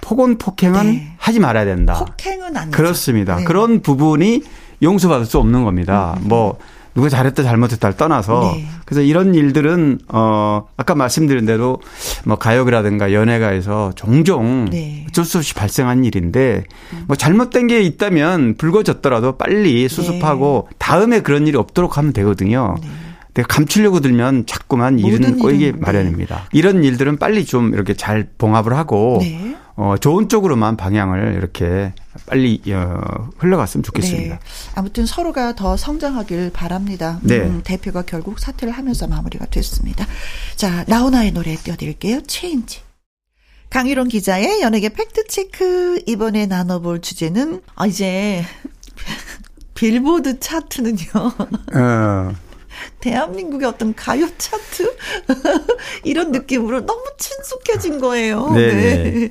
폭언 폭행은 네. 하지 말아야 된다. 폭행은 아니죠. 그렇습니다. 네. 그런 부분이 용서받을 수 없는 겁니다. 음. 뭐 누가 잘했다 잘못했다를 떠나서 네. 그래서 이런 일들은 어 아까 말씀드린 대로 뭐 가요계라든가 연예가에서 종종 네. 어쩔 수 없이 발생한 일인데 음. 뭐 잘못된 게 있다면 불거졌더라도 빨리 수습하고 네. 다음에 그런 일이 없도록 하면 되거든요. 네. 내가 감추려고 들면 자꾸만 일은 꼬이게 네. 마련입니다. 이런 일들은 빨리 좀 이렇게 잘 봉합을 하고 네. 어, 좋은 쪽으로만 방향을 이렇게 빨리 어, 흘러갔으면 좋겠습니다. 네. 아무튼 서로가 더 성장하길 바랍니다. 네. 음, 대표가 결국 사퇴를 하면서 마무리가 됐습니다. 자, 나훈아의 노래 띄워드릴게요. 체인지. 강일홍 기자의 연예계 팩트체크. 이번에 나눠볼 주제는, 아, 이제, 빌보드 차트는요. 어. 대한민국의 어떤 가요 차트? 이런 느낌으로 너무 친숙해진 거예요. 네. 네.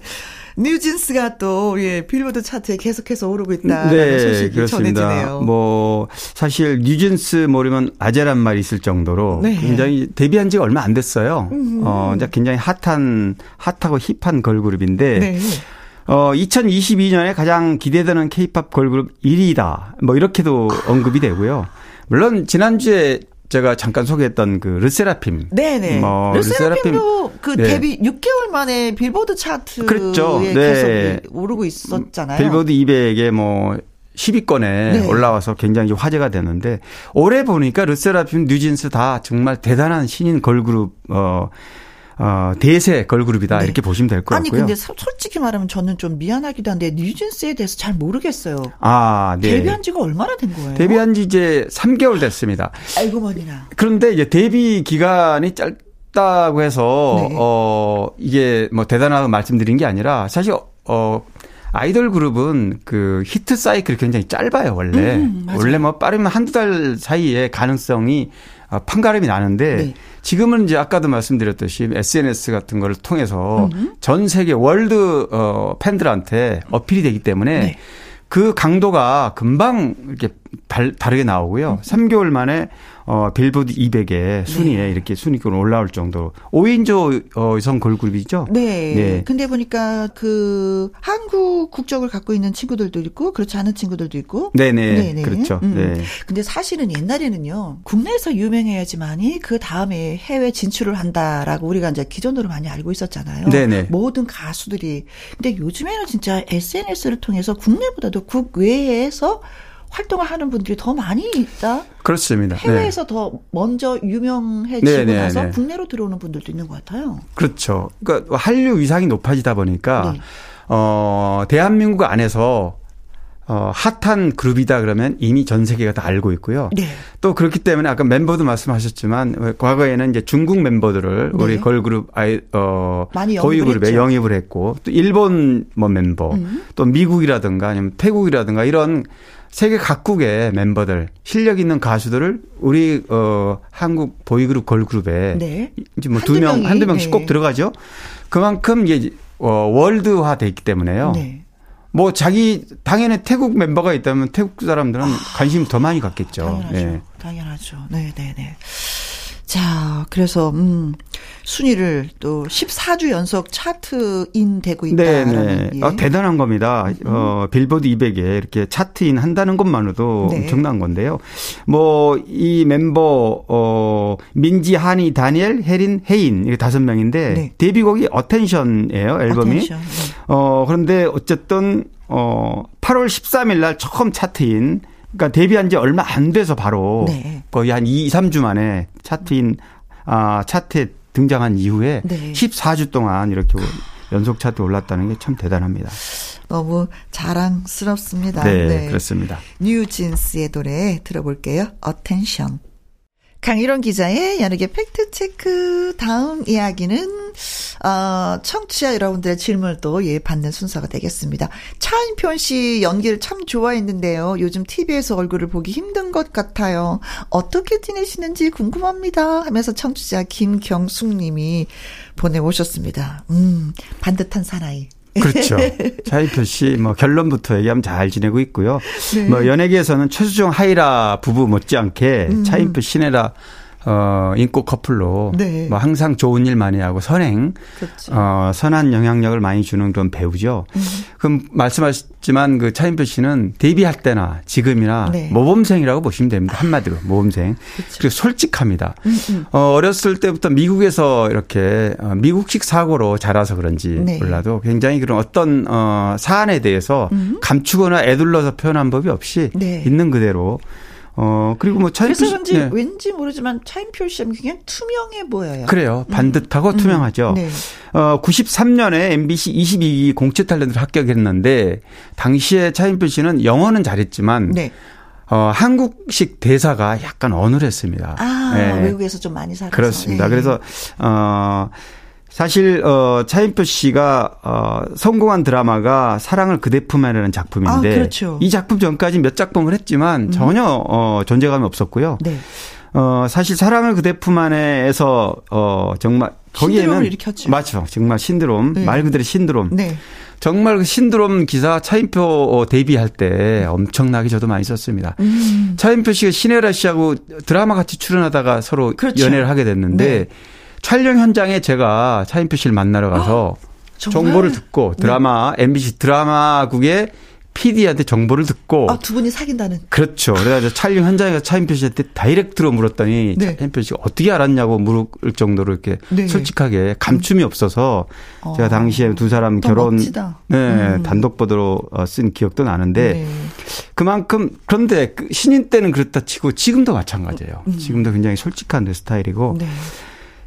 뉴진스가 또 예, 빌보드 차트에 계속해서 오르고 있다는 네, 소식이 그렇습니다. 전해지네요. 뭐 사실 뉴진스 모르면 아재란 말이 있을 정도로 네. 굉장히 데뷔한 지가 얼마 안 됐어요. 음. 어, 이제 굉장히 핫한 핫하고 힙한 걸그룹인데 네. 어, 2022년에 가장 기대되는 케이팝 걸그룹 1위다. 뭐 이렇게도 언급이 되고요. 물론 지난주에 제가 잠깐 소개했던 그 르세라핌. 네네. 뭐 르세라핌도 르세라핌. 그 네. 데뷔 6개월 만에 빌보드 차트에 그렇죠. 네. 계속 오르고 있었잖아요. 빌보드 200에 뭐 10위권에 네. 올라와서 굉장히 화제가 되는데 올해 보니까 르세라핌, 뉴진스 다 정말 대단한 신인 걸그룹 어 어, 대세 걸그룹이다 네. 이렇게 보시면 될 것 같고요. 아니 근데 솔직히 말하면 저는 좀 미안하기도 한데 뉴진스에 대해서 잘 모르겠어요. 아, 네. 데뷔한 지가 얼마나 된 거예요? 데뷔한 지 이제 3개월 됐습니다. 알고 보니나. 그런데 이제 데뷔 기간이 짧 다고 해서 네. 어 이게 뭐 대단하다고 말씀드린 게 아니라 사실 어 아이돌 그룹은 그 히트 사이클이 굉장히 짧아요, 원래. 음, 원래 뭐 빠르면 한두 달 사이에 가능성이 어, 판가름이 나는데 네. 지금은 이제 아까도 말씀드렸듯이 SNS 같은 거를 통해서 음흠. 전 세계 월드 어 팬들한테 어필이 되기 때문에 네. 그 강도가 금방 이렇게 달, 다르게 나오고요. 음. 3개월 만에 어, 빌보드 200에 순위에 네. 이렇게 순위권 올라올 정도로 5인조 어, 여성 걸그룹이죠. 네. 네. 근데 보니까 그 한국 국적을 갖고 있는 친구들도 있고 그렇지 않은 친구들도 있고. 네네. 네네. 그렇죠. 음. 네. 근데 사실은 옛날에는요. 국내에서 유명해야지만이 그 다음에 해외 진출을 한다라고 우리가 이제 기존으로 많이 알고 있었잖아요. 네네. 모든 가수들이. 근데 요즘에는 진짜 SNS를 통해서 국내보다도 국외에서 활동을 하는 분들이 더 많이 있다. 그렇습니다. 해외에서 네. 더 먼저 유명해지고 네, 네, 나서 네. 국내로 들어오는 분들도 있는 것 같아요. 그렇죠. 그러니까 한류 위상이 높아지다 보니까 네. 어 대한민국 안에서 어, 핫한 그룹이다 그러면 이미 전 세계가 다 알고 있고요. 네. 또 그렇기 때문에 아까 멤버도 말씀하셨지만 과거에는 이제 중국 멤버들을 네. 우리 걸그룹 아이 어 보이 그룹에 영입을 했고 또 일본 뭐 멤버 음. 또 미국이라든가 아니면 태국이라든가 이런 세계 각국의 멤버들 실력 있는 가수들을 우리 어 한국 보이그룹 걸그룹에 네. 이제 뭐 두 명 한두 명씩 네. 꼭 들어가죠. 그만큼 이게 어 월드화 돼 있기 때문에요. 네. 뭐 자기 당연히 태국 멤버가 있다면 태국 사람들은 아, 관심 더 많이 갖겠죠. 당연하죠. 네. 당연하죠. 네, 네, 네. 자, 그래서 음 순위를 또 14주 연속 chart-in 되고 있다. 네, 네. 예. 어, 대단한 겁니다. 음. 어, 빌보드 200에 이렇게 chart-in 한다는 것만으로도 네. 엄청난 건데요. 뭐 이 멤버 어 민지, 하니, 다니엘, 해린, 혜인 이게 다섯 명인데 네. 데뷔곡이 Attention이에요, 앨범이. Attention, 네. 어, 그런데 어쨌든 어 8월 13일 날 처음 chart-in 그러니까 데뷔한 지 얼마 안 돼서 바로 네. 거의 한 2, 3주 만에 차트인 아 차트에 등장한 이후에 네. 14주 동안 이렇게 연속 차트 올랐다는 게 참 대단합니다. 너무 자랑스럽습니다. 네, 네. 그렇습니다. 뉴진스의 노래 들어볼게요. Attention. 강일홍 기자의 연예계 팩트체크 다음 이야기는 어, 청취자 여러분들의 질문을 또 예, 받는 순서가 되겠습니다. 차인표 씨 연기를 참 좋아했는데요. 요즘 TV에서 얼굴을 보기 힘든 것 같아요. 어떻게 지내시는지 궁금합니다. 하면서 청취자 김경숙 님이 보내오셨습니다. 음, 반듯한 사나이. 그렇죠. 차인표 씨, 뭐 결론부터 얘기하면 잘 지내고 있고요. 네. 뭐 연예계에서는 최수종 하이라 부부 못지않게 음. 차인표 신혜라 어, 인고 커플로 네. 뭐 항상 좋은 일 많이 하고 선행, 그렇죠. 어, 선한 영향력을 많이 주는 그런 배우죠. 음. 그럼 말씀하셨지만 그 차인표 씨는 데뷔할 때나 지금이나 네. 모범생이라고 보시면 됩니다. 한마디로 모범생. 그렇죠. 그리고 솔직합니다. 음, 음. 어, 어렸을 때부터 미국에서 이렇게 어, 미국식 사고로 자라서 그런지 네. 몰라도 굉장히 그런 어떤 어, 사안에 대해서 음. 감추거나 애둘러서 표현한 법이 없이 네. 있는 그대로 어 그리고 뭐 차인표 그래서 그런지 네. 왠지 모르지만 차인표 씨는 그냥 투명해 보여요. 그래요. 음. 반듯하고 음. 투명하죠. 네. 어 93년에 MBC 22기 공채 탤런트를 합격했는데 당시에 차인표 씨는 영어는 잘했지만 네. 어, 한국식 대사가 약간 어눌했습니다. 아, 네. 외국에서 좀 많이 살아서. 그렇습니다. 네. 그래서, 어, 사실 어 차인표 씨가 어 성공한 드라마가 사랑을 그대 품에라는 작품인데 아, 그렇죠. 이 작품 전까지 몇 작품을 했지만 음. 전혀 어 존재감이 없었고요. 네. 어 사실 사랑을 그대 품 안에에서 어 정말 거기에는 일으켰죠. 맞죠. 정말 신드롬 네. 말 그대로 신드롬. 네. 정말 그 신드롬 기사 차인표 어, 데뷔할 때 엄청나게 저도 많이 썼습니다. 음. 차인표 씨가 신혜라 씨하고 드라마 같이 출연하다가 서로 그렇죠. 연애를 하게 됐는데 네. 촬영 현장에 제가 차인표 씨를 만나러 가서 아, 정보를 듣고 드라마 네. MBC 드라마국의 PD한테 정보를 듣고 아, 두 분이 사귄다는 그렇죠. 그래가지고 촬영 현장에 서 차인표 씨한테 다이렉트로 물었더니 네. 차인표 씨가 어떻게 알았냐고 물을 정도로 이렇게 네. 솔직하게 감춤이 없어서 어. 제가 당시에 두 사람 결혼 멋지다. 네 음. 단독 보도로 어, 쓴 기억도 나는데 네. 그만큼 그런데 그 신인 때는 그렇다 치고 지금도 마찬가지예요. 음. 지금도 굉장히 솔직한 내 스타일이고. 네.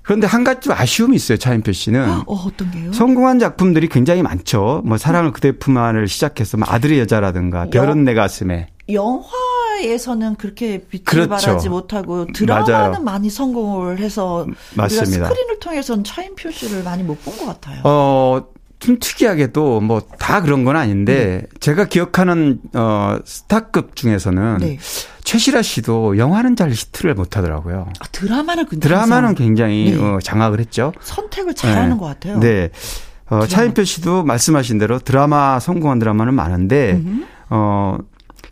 그런데 한 가지 좀 아쉬움이 있어요, 차인표 씨는. 어, 어떤 게요? 성공한 작품들이 굉장히 많죠. 뭐 사랑을 그대 품 안을 시작해서 뭐 아들의 여자라든가 별은 내 가슴에. 영화에서는 그렇게 빛을 그렇죠. 발하지 못하고 드라마는 맞아요. 많이 성공을 해서 맞습니다. 스크린을 통해서는 차인표 씨를 많이 못 본 것 같아요. 어, 좀 특이하게도 뭐 다 그런 건 아닌데 네. 제가 기억하는 어 스타급 중에서는 네. 최시라 씨도 영화는 잘 히트를 못 하더라고요. 아, 드라마는 드라마는 굉장히 네. 어, 장악을 했죠. 선택을 잘하는 네. 것 같아요. 네. 어, 차인표 씨도 말씀하신 대로 드라마 성공한 드라마는 많은데 음. 어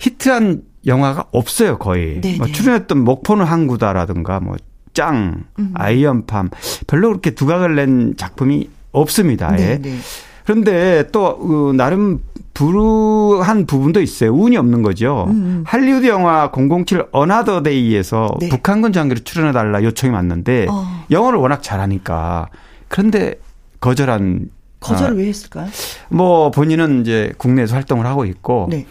히트한 영화가 없어요 거의. 네, 뭐 네. 출연했던 목포는 항구다라든가 뭐 짱, 음. Iron Palm 별로 그렇게 두각을 낸 작품이 없습니다. 네, 네. 그런데 또그 나름 불우한 부분도 있어요. 운이 없는 거죠. 음. 음. 할리우드 영화 007 Another Day에서 네. 북한군 장교로 출연해 달라 요청이 왔는데 어. 영어를 워낙 잘하니까 그런데 거절한 거절을 어, 왜 했을까요? 뭐 본인은 이제 국내에서 활동을 하고 있고 네.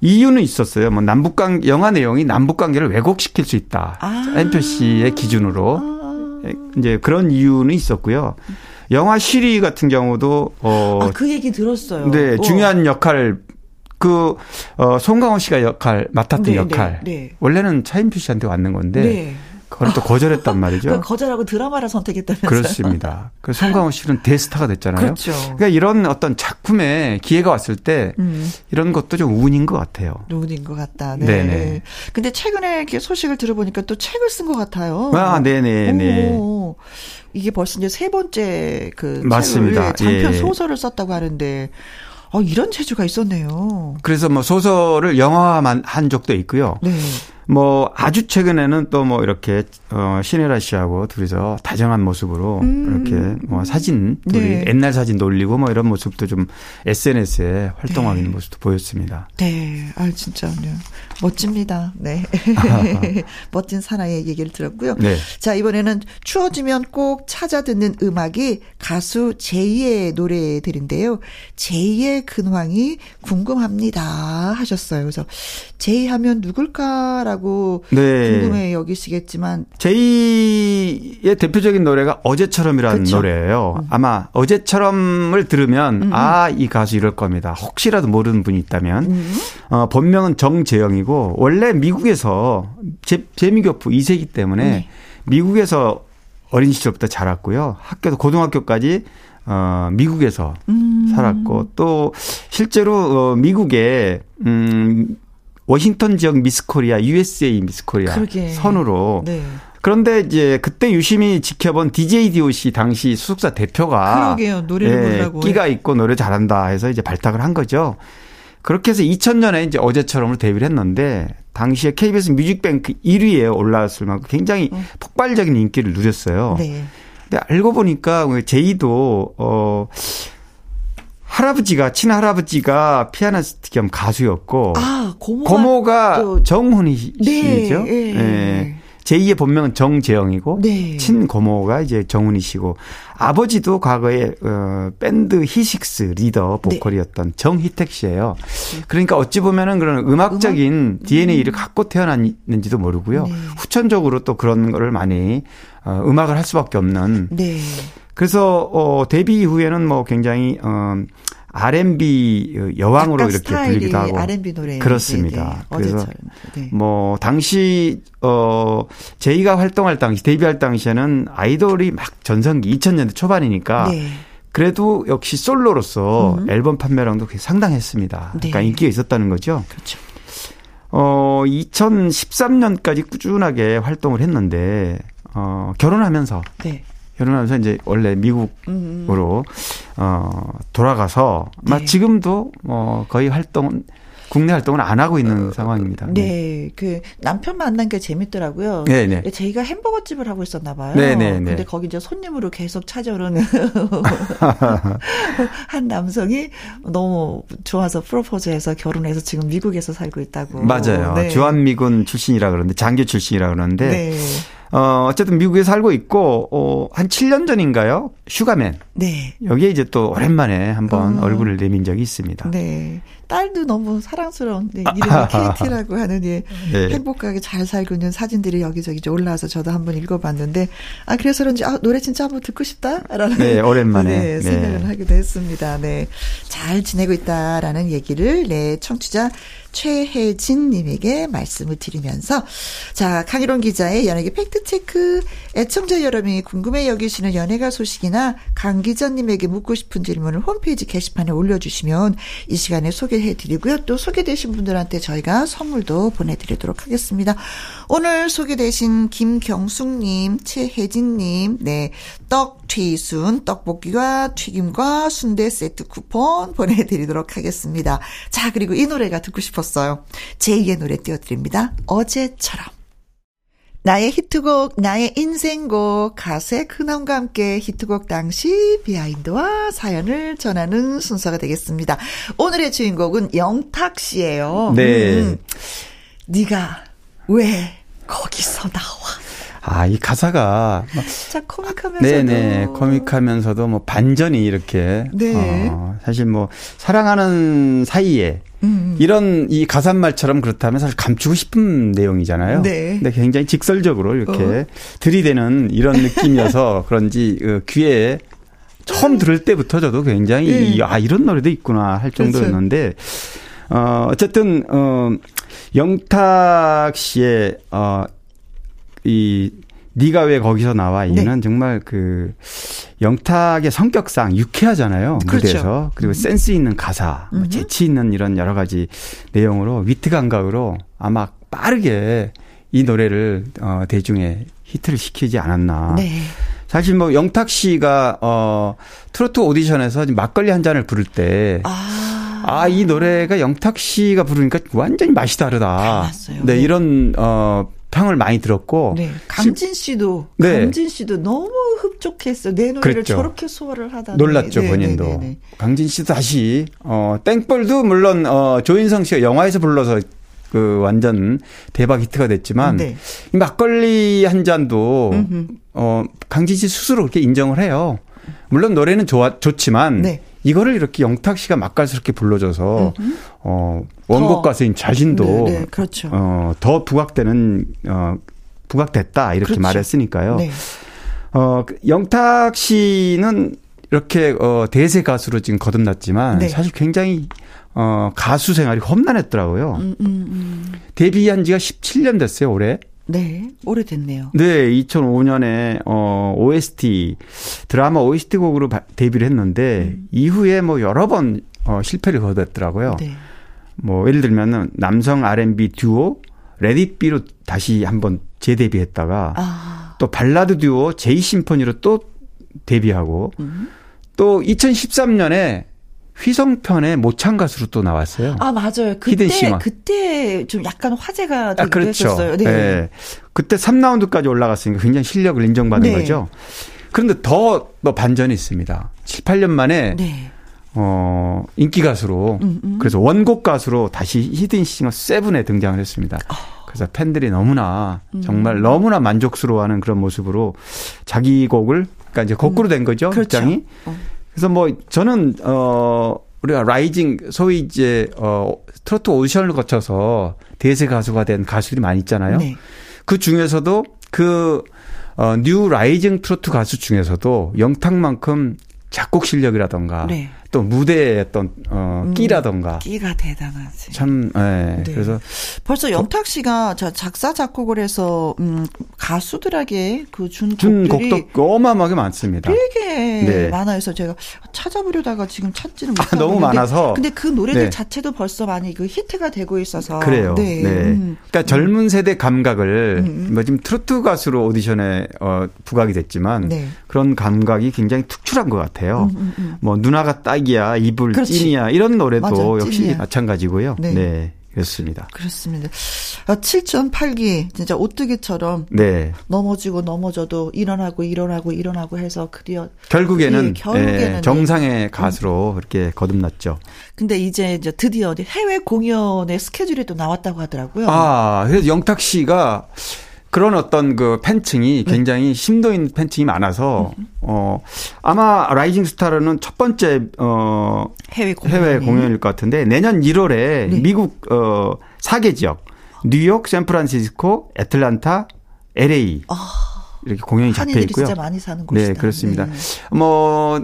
이유는 있었어요. 뭐 남북관 영화 내용이 남북 관계를 왜곡시킬 수 있다. 아. NPC의 기준으로 아. 이제 그런 이유는 있었고요. 영화 시리 같은 경우도 어. 아, 그 얘기 들었어요. 네, 오. 중요한 역할 그, 어, 송강호 씨가 역할, 맡았던 네, 네 역할. 네, 네. 원래는 차인표 씨한테 왔는 건데. 네. 그걸 또 거절했단 말이죠. 거절하고 드라마를 선택했다면서요. 그렇습니다. 그 송강호 씨는 대스타가 됐잖아요. 그렇죠. 그러니까 이런 어떤 작품에 기회가 왔을 때 음. 이런 것도 좀 운인 것 같아요. 운인 것 같다. 네. 네네. 근데 최근에 이렇게 소식을 들어보니까 또 책을 쓴 것 같아요. 아, 네네네. 이게 벌써 이제 세 번째 그 맞습니다. 장편 예. 소설을 썼다고 하는데 어, 이런 재주가 있었네요. 그래서 뭐 소설을 영화만 한 적도 있고요. 네. 뭐 아주 최근에는 또 뭐 이렇게 어 신혜라 씨하고 둘이서 다정한 모습으로 음. 이렇게 뭐 사진 둘이 네. 옛날 사진 놀리고 뭐 이런 모습도 좀 SNS에 활동하는 네. 모습도 보였습니다. 네, 아 진짜 네. 멋집니다. 네, 멋진 사나이의 얘기를 들었고요. 네. 자 이번에는 추워지면 꼭 찾아 듣는 음악이 가수 제이의 노래들인데요. 제이의 근황이 궁금합니다 하셨어요. 그래서 제이 하면 누굴까라고 라고 네. 궁금해 여기시겠지만 제이의 대표적인 노래가 어제처럼이라는 그쵸? 노래예요. 음. 아마 어제처럼을 들으면 음. 아이 가수 이럴 겁니다. 혹시라도 모르는 분이 있다면 음. 어, 본명은 정재영이고 원래 미국에서 제, 제미교포 2세기 때문에 네. 미국에서 어린 시절부터 자랐고요. 학교도 고등학교까지 어, 미국에서 음. 살았고 또 실제로 어, 미국에 음 워싱턴 지역 미스 코리아, USA 미스 코리아 그러게. 선으로 네. 그런데 이제 그때 유심히 지켜본 DJ DOC 당시 소속사 대표가 그러게요. 노래를 예, 끼가 있고 노래 잘한다 해서 이제 발탁을 한 거죠. 그렇게 해서 2000년에 이제 어제처럼으로 데뷔를 했는데 당시에 KBS 뮤직뱅크 1위에 올라왔을 만큼 굉장히 어. 폭발적인 인기를 누렸어요. 네. 근데 알고 보니까 제이도 어 할아버지가 친할아버지가 피아니스트 겸 가수였고 아, 고모가, 고모가 또... 정훈이 씨죠. 네, 네. 네. 제2의 본명은 정재영이고 네. 친고모가 이제 정훈이 씨고 아버지도 과거에 어 밴드 히식스 리더 네. 보컬이었던 네. 정희택 씨예요. 그러니까 어찌 보면은 그런 음악적인 음악? DNA를 음. 갖고 태어났는지도 모르고요. 네. 후천적으로 또 그런 거를 많이 어 음악을 할 수밖에 없는 네. 그래서 어 데뷔 이후에는 뭐 굉장히 어 R&B 여왕으로 이렇게 불리기도 하고 R&B 노래 그렇습니다. 네, 네. 그래서 네. 뭐 당시 어 제이가 활동할 당시 데뷔할 당시에는 아이돌이 막 전성기 2000년대 초반이니까 네. 그래도 역시 솔로로서 음. 앨범 판매량도 상당했습니다. 네. 그러니까 인기가 있었다는 거죠. 그렇죠. 어 2013년까지 꾸준하게 활동을 했는데 어 결혼하면서 네. 결혼하면서 이제 원래 미국으로 음. 어 돌아가서 네. 지금도 뭐 거의 활동 국내 활동을 안 하고 있는 어, 상황입니다. 네. 네. 그 남편 만난 게 재밌더라고요. 네, 네. 저희가 햄버거 집을 하고 있었나 봐요. 네, 네, 네. 근데 거기 이제 손님으로 계속 찾아오는 한 남성이 너무 좋아서 프로포즈해서 결혼해서 지금 미국에서 살고 있다고. 맞아요. 네. 주한미군 출신이라 그러는데 장교 출신이라 그러는데 네. 어, 어쨌든 미국에 살고 있고, 어, 한 7년 전인가요? 슈가맨. 네. 여기에 이제 또 오랜만에 한번 어. 얼굴을 내민 적이 있습니다. 네. 딸도 너무 사랑스러운 네, 이름이 케이티라고 하는 예, 네. 행복하게 잘 살고 있는 사진들이 여기저기 올라와서 저도 한번 읽어봤는데 아 그래서 그런지 아 노래 진짜 한번 듣고 싶다라는 네 오랜만에 네, 네. 생각을 네. 하기도 했습니다. 네 잘 지내고 있다라는 얘기를 네 청취자 최혜진 님에게 말씀을 드리면서 자, 강희론 기자의 연예계 팩트 체크 애청자 여러분이 궁금해 여기시는 연예가 소식이나 강 기자님에게 묻고 싶은 질문을 홈페이지 게시판에 올려 주시면 이 시간에 소개해 드리고요. 또 소개되신 분들한테 저희가 선물도 보내 드리도록 하겠습니다. 오늘 소개되신 김경숙 님, 최혜진 님, 네. 떡 튀순 떡볶이와 튀김과 순대 세트 쿠폰 보내 드리도록 하겠습니다. 자, 그리고 이 노래가 듣고 싶었 들었어요. 제2의 노래 띄워드립니다. 어제처럼. 나의 히트곡, 나의 인생곡, 가수의 근황과 함께 히트곡 당시 비하인드와 사연을 전하는 순서가 되겠습니다. 오늘의 주인공은 영탁 씨예요. 네. 음, 네가 왜 거기서 나와? 아, 이 가사가. 진짜 코믹하면서도. 네네. 코믹하면서도 뭐 반전이 이렇게. 네. 어, 사실 뭐 사랑하는 사이에 음. 이런 이 가사말처럼 그렇다면 사실 감추고 싶은 내용이잖아요. 네. 근데 굉장히 직설적으로 이렇게 어. 들이대는 이런 느낌이어서 그런지 그 귀에 처음 음. 들을 때부터 저도 굉장히 네. 아 이런 노래도 있구나 할 그렇죠. 정도였는데 그렇죠. 어 어쨌든 어 영탁 씨의 어이 네가 왜 거기서 나와 이는 네. 정말 그 영탁의 성격상 유쾌하잖아요 그렇죠. 무대에서 그리고 음. 센스 있는 가사 뭐 재치 있는 이런 여러 가지 내용으로 위트 감각으로 아마 빠르게 이 노래를 어 대중에 히트를 시키지 않았나. 네. 사실 뭐 영탁 씨가 어 트로트 오디션에서 막걸리 한 잔을 부를 때 아, 아 이 노래가 영탁 씨가 부르니까 완전히 맛이 다르다. 달랐어요. 네, 네, 이런 어 평을 많이 들었고. 네. 강진 씨도 네. 강진 씨도 너무 흡족했어. 내 노래를 그랬죠. 저렇게 소화를 하다. 놀랐죠 네, 본인도. 네, 네, 네, 강진 씨도 다시 어 땡벌도 물론 어 조인성 씨가 영화에서 불러서 그 완전 대박 히트가 됐지만 네. 이 막걸리 한 잔도 음흠. 어 강진 씨 스스로 그렇게 인정을 해요. 물론 노래는 좋아 좋지만 네. 이거를 이렇게 영탁 씨가 맛깔스럽게 불러줘서 음흠. 어 원곡 가수인 자신도 네, 네, 그렇죠. 어 더 부각되는 어 부각됐다 이렇게 그렇죠. 말했으니까요. 네. 어그 영탁 씨는 이렇게 어 대세 가수로 지금 거듭났지만 네. 사실 굉장히 어, 가수 생활이 험난했더라고요. 음, 음, 음. 데뷔한 지가 17년 됐어요, 올해. 네, 오래됐네요. 네, 2005년에 어 OST 드라마 OST 곡으로 데뷔를 했는데 음. 이후에 뭐 여러 번 어, 실패를 거뒀더라고요. 네. 뭐 예를 들면은 남성 R&B 듀오 레디비로 다시 한번 재데뷔했다가 아. 또 발라드 듀오 제이 심포니로 또 데뷔하고 음. 또 2013년에 휘성편의 모창 가수로 또 나왔어요. 아 맞아요. 그때 그때 좀 약간 화제가 되기도 아, 그렇죠. 했었어요. 네. 네. 그때 3라운드까지 올라갔으니까 굉장히 실력을 인정받은 네. 거죠. 그런데 더, 더 반전이 있습니다. 7, 8년 만에 네. 어, 인기 가수로 음, 음. 그래서 원곡 가수로 다시 히든싱어 세븐에 등장을 했습니다. 어. 그래서 팬들이 너무나 음. 정말 너무나 만족스러워하는 그런 모습으로 자기 곡을 그러니까 이제 거꾸로 된 거죠. 그렇죠. 입장이. 어. 그래서 뭐 저는 어 우리가 rising 소위 이제 어 트로트 오디션을 거쳐서 대세 가수가 된 가수들이 많이 있잖아요. 네. 그 중에서도 그 어, new rising 트로트 가수 중에서도 영탁만큼 작곡 실력이라던가 네. 또 무대의 어떤 어 음, 끼라던가 끼가 대단하지. 참 예. 네. 그래서 벌써 영탁 씨가 작사 작곡을 해서 음 가수들에게 그준 준 곡도 어마어마하게 많습니다. 되게 네. 많아서 제가 찾아보려다가 지금 찾지는 못하고 아, 너무 많아서 근데 그 노래들 네. 자체도 벌써 많이 그 히트가 되고 있어서 그래요. 네. 네. 음. 그러니까 젊은 세대 감각을 음. 음. 뭐 지금 트로트 가수로 오디션에 어 부각이 됐지만 네. 그런 감각이 굉장히 특출한 것 같아요. 음. 뭐 누나가 딱 짝이야, 이불 그렇지. 찐이야 이런 노래도 맞아, 역시 찐이야. 마찬가지고요. 네. 네. 그렇습니다. 그렇습니다. 아, 7.8기 진짜 오뚜기처럼 네. 넘어지고 넘어져도 일어나고 일어나고 일어나고 해서 그리어 결국에는, 네, 결국에는 예, 정상의 가수로 음. 그렇게 거듭났죠. 근데 이제 이제 드디어 해외 공연의 스케줄이 또 나왔다고 하더라고요. 아, 그래서 영탁 씨가 그런 어떤 그 팬층이 네. 굉장히 심도 있는 팬층이 많아서 어 아마 라이징 스타르는 첫 번째 어 해외, 해외 공연일 것 같은데 내년 1월에 네. 미국 어 4개 지역 뉴욕, 샌프란시스코, 애틀란타, LA 아, 이렇게 공연이 잡혀 있고요. 진짜 많이 사는 곳이다. 네, 그렇습니다. 네. 뭐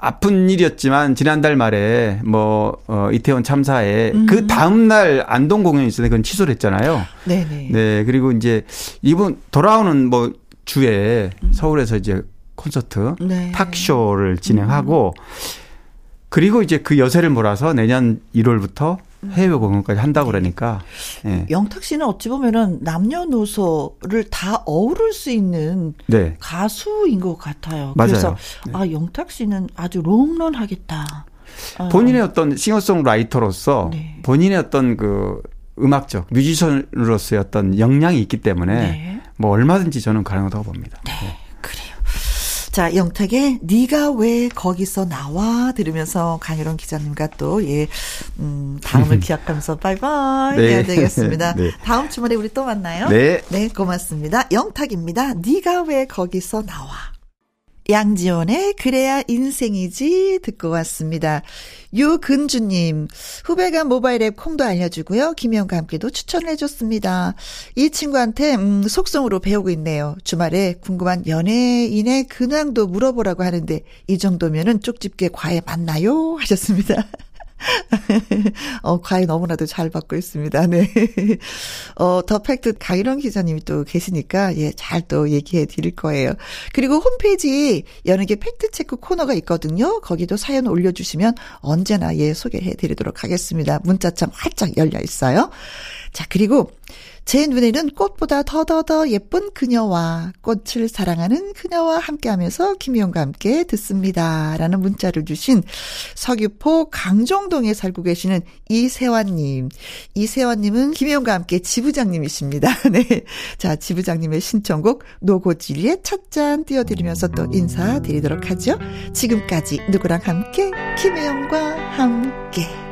아픈 일이었지만 지난달 말에 뭐 어, 이태원 참사에 음. 그 다음 날 안동 공연이 있었는데 그건 취소를 했잖아요. 네네. 네 그리고 이제 이분 돌아오는 뭐 주에 음. 서울에서 이제 콘서트 네. 탁쇼를 진행하고 음. 그리고 이제 그 여세를 몰아서 내년 1월부터 해외 공연까지 한다고 그러니까. 예. 영탁 씨는 어찌 보면은 남녀노소를 다 어우를 수 있는 네. 가수인 것 같아요. 맞아요. 그래서 네. 아 영탁 씨는 아주 롱런 하겠다. 어. 본인의 어떤 싱어송라이터로서 네. 본인의 어떤 그 음악적 뮤지션으로서의 어떤 역량이 있기 때문에 네. 뭐 얼마든지 저는 가능하다고 봅니다. 네. 네. 자, 영탁의 네가 왜 거기서 나와 들으면서 강유론 기자님과 또 예, 음, 다음을 기약하면서 바이바이 네. 해야 되겠습니다. 네. 다음 주말에 우리 또 만나요. 네. 네, 고맙습니다. 영탁입니다. 네가 왜 거기서 나와. 양지원의 그래야 인생이지 듣고 왔습니다. 유근주님, 후배가 모바일 앱 콩도 알려주고요. 김영과 함께도 추천을 해줬습니다. 이 친구한테, 음, 속성으로 배우고 있네요. 주말에 궁금한 연예인의 근황도 물어보라고 하는데, 이 정도면은 쪽집게 과외 맞나요? 하셨습니다. 어, 과외 너무나도 잘 받고 있습니다. 네. 어, 더 팩트 강일홍 기자님이 또 계시니까, 예, 잘 또 얘기해 드릴 거예요. 그리고 홈페이지 연예계 팩트체크 코너가 있거든요. 거기도 사연 올려주시면 언제나 예, 소개해 드리도록 하겠습니다. 문자창 활짝 열려 있어요. 자, 그리고 제 눈에는 꽃보다 더더더 예쁜 그녀와 꽃을 사랑하는 그녀와 함께 하면서 김희영과 함께 듣습니다. 라는 문자를 주신 서귀포 강정동에 살고 계시는 이세환님. 이세환님은 김희영과 함께 지부장님이십니다. 네. 자, 지부장님의 신청곡 노고지리의 첫잔 띄워드리면서 또 인사드리도록 하죠. 지금까지 누구랑 함께 김혜영과 함께.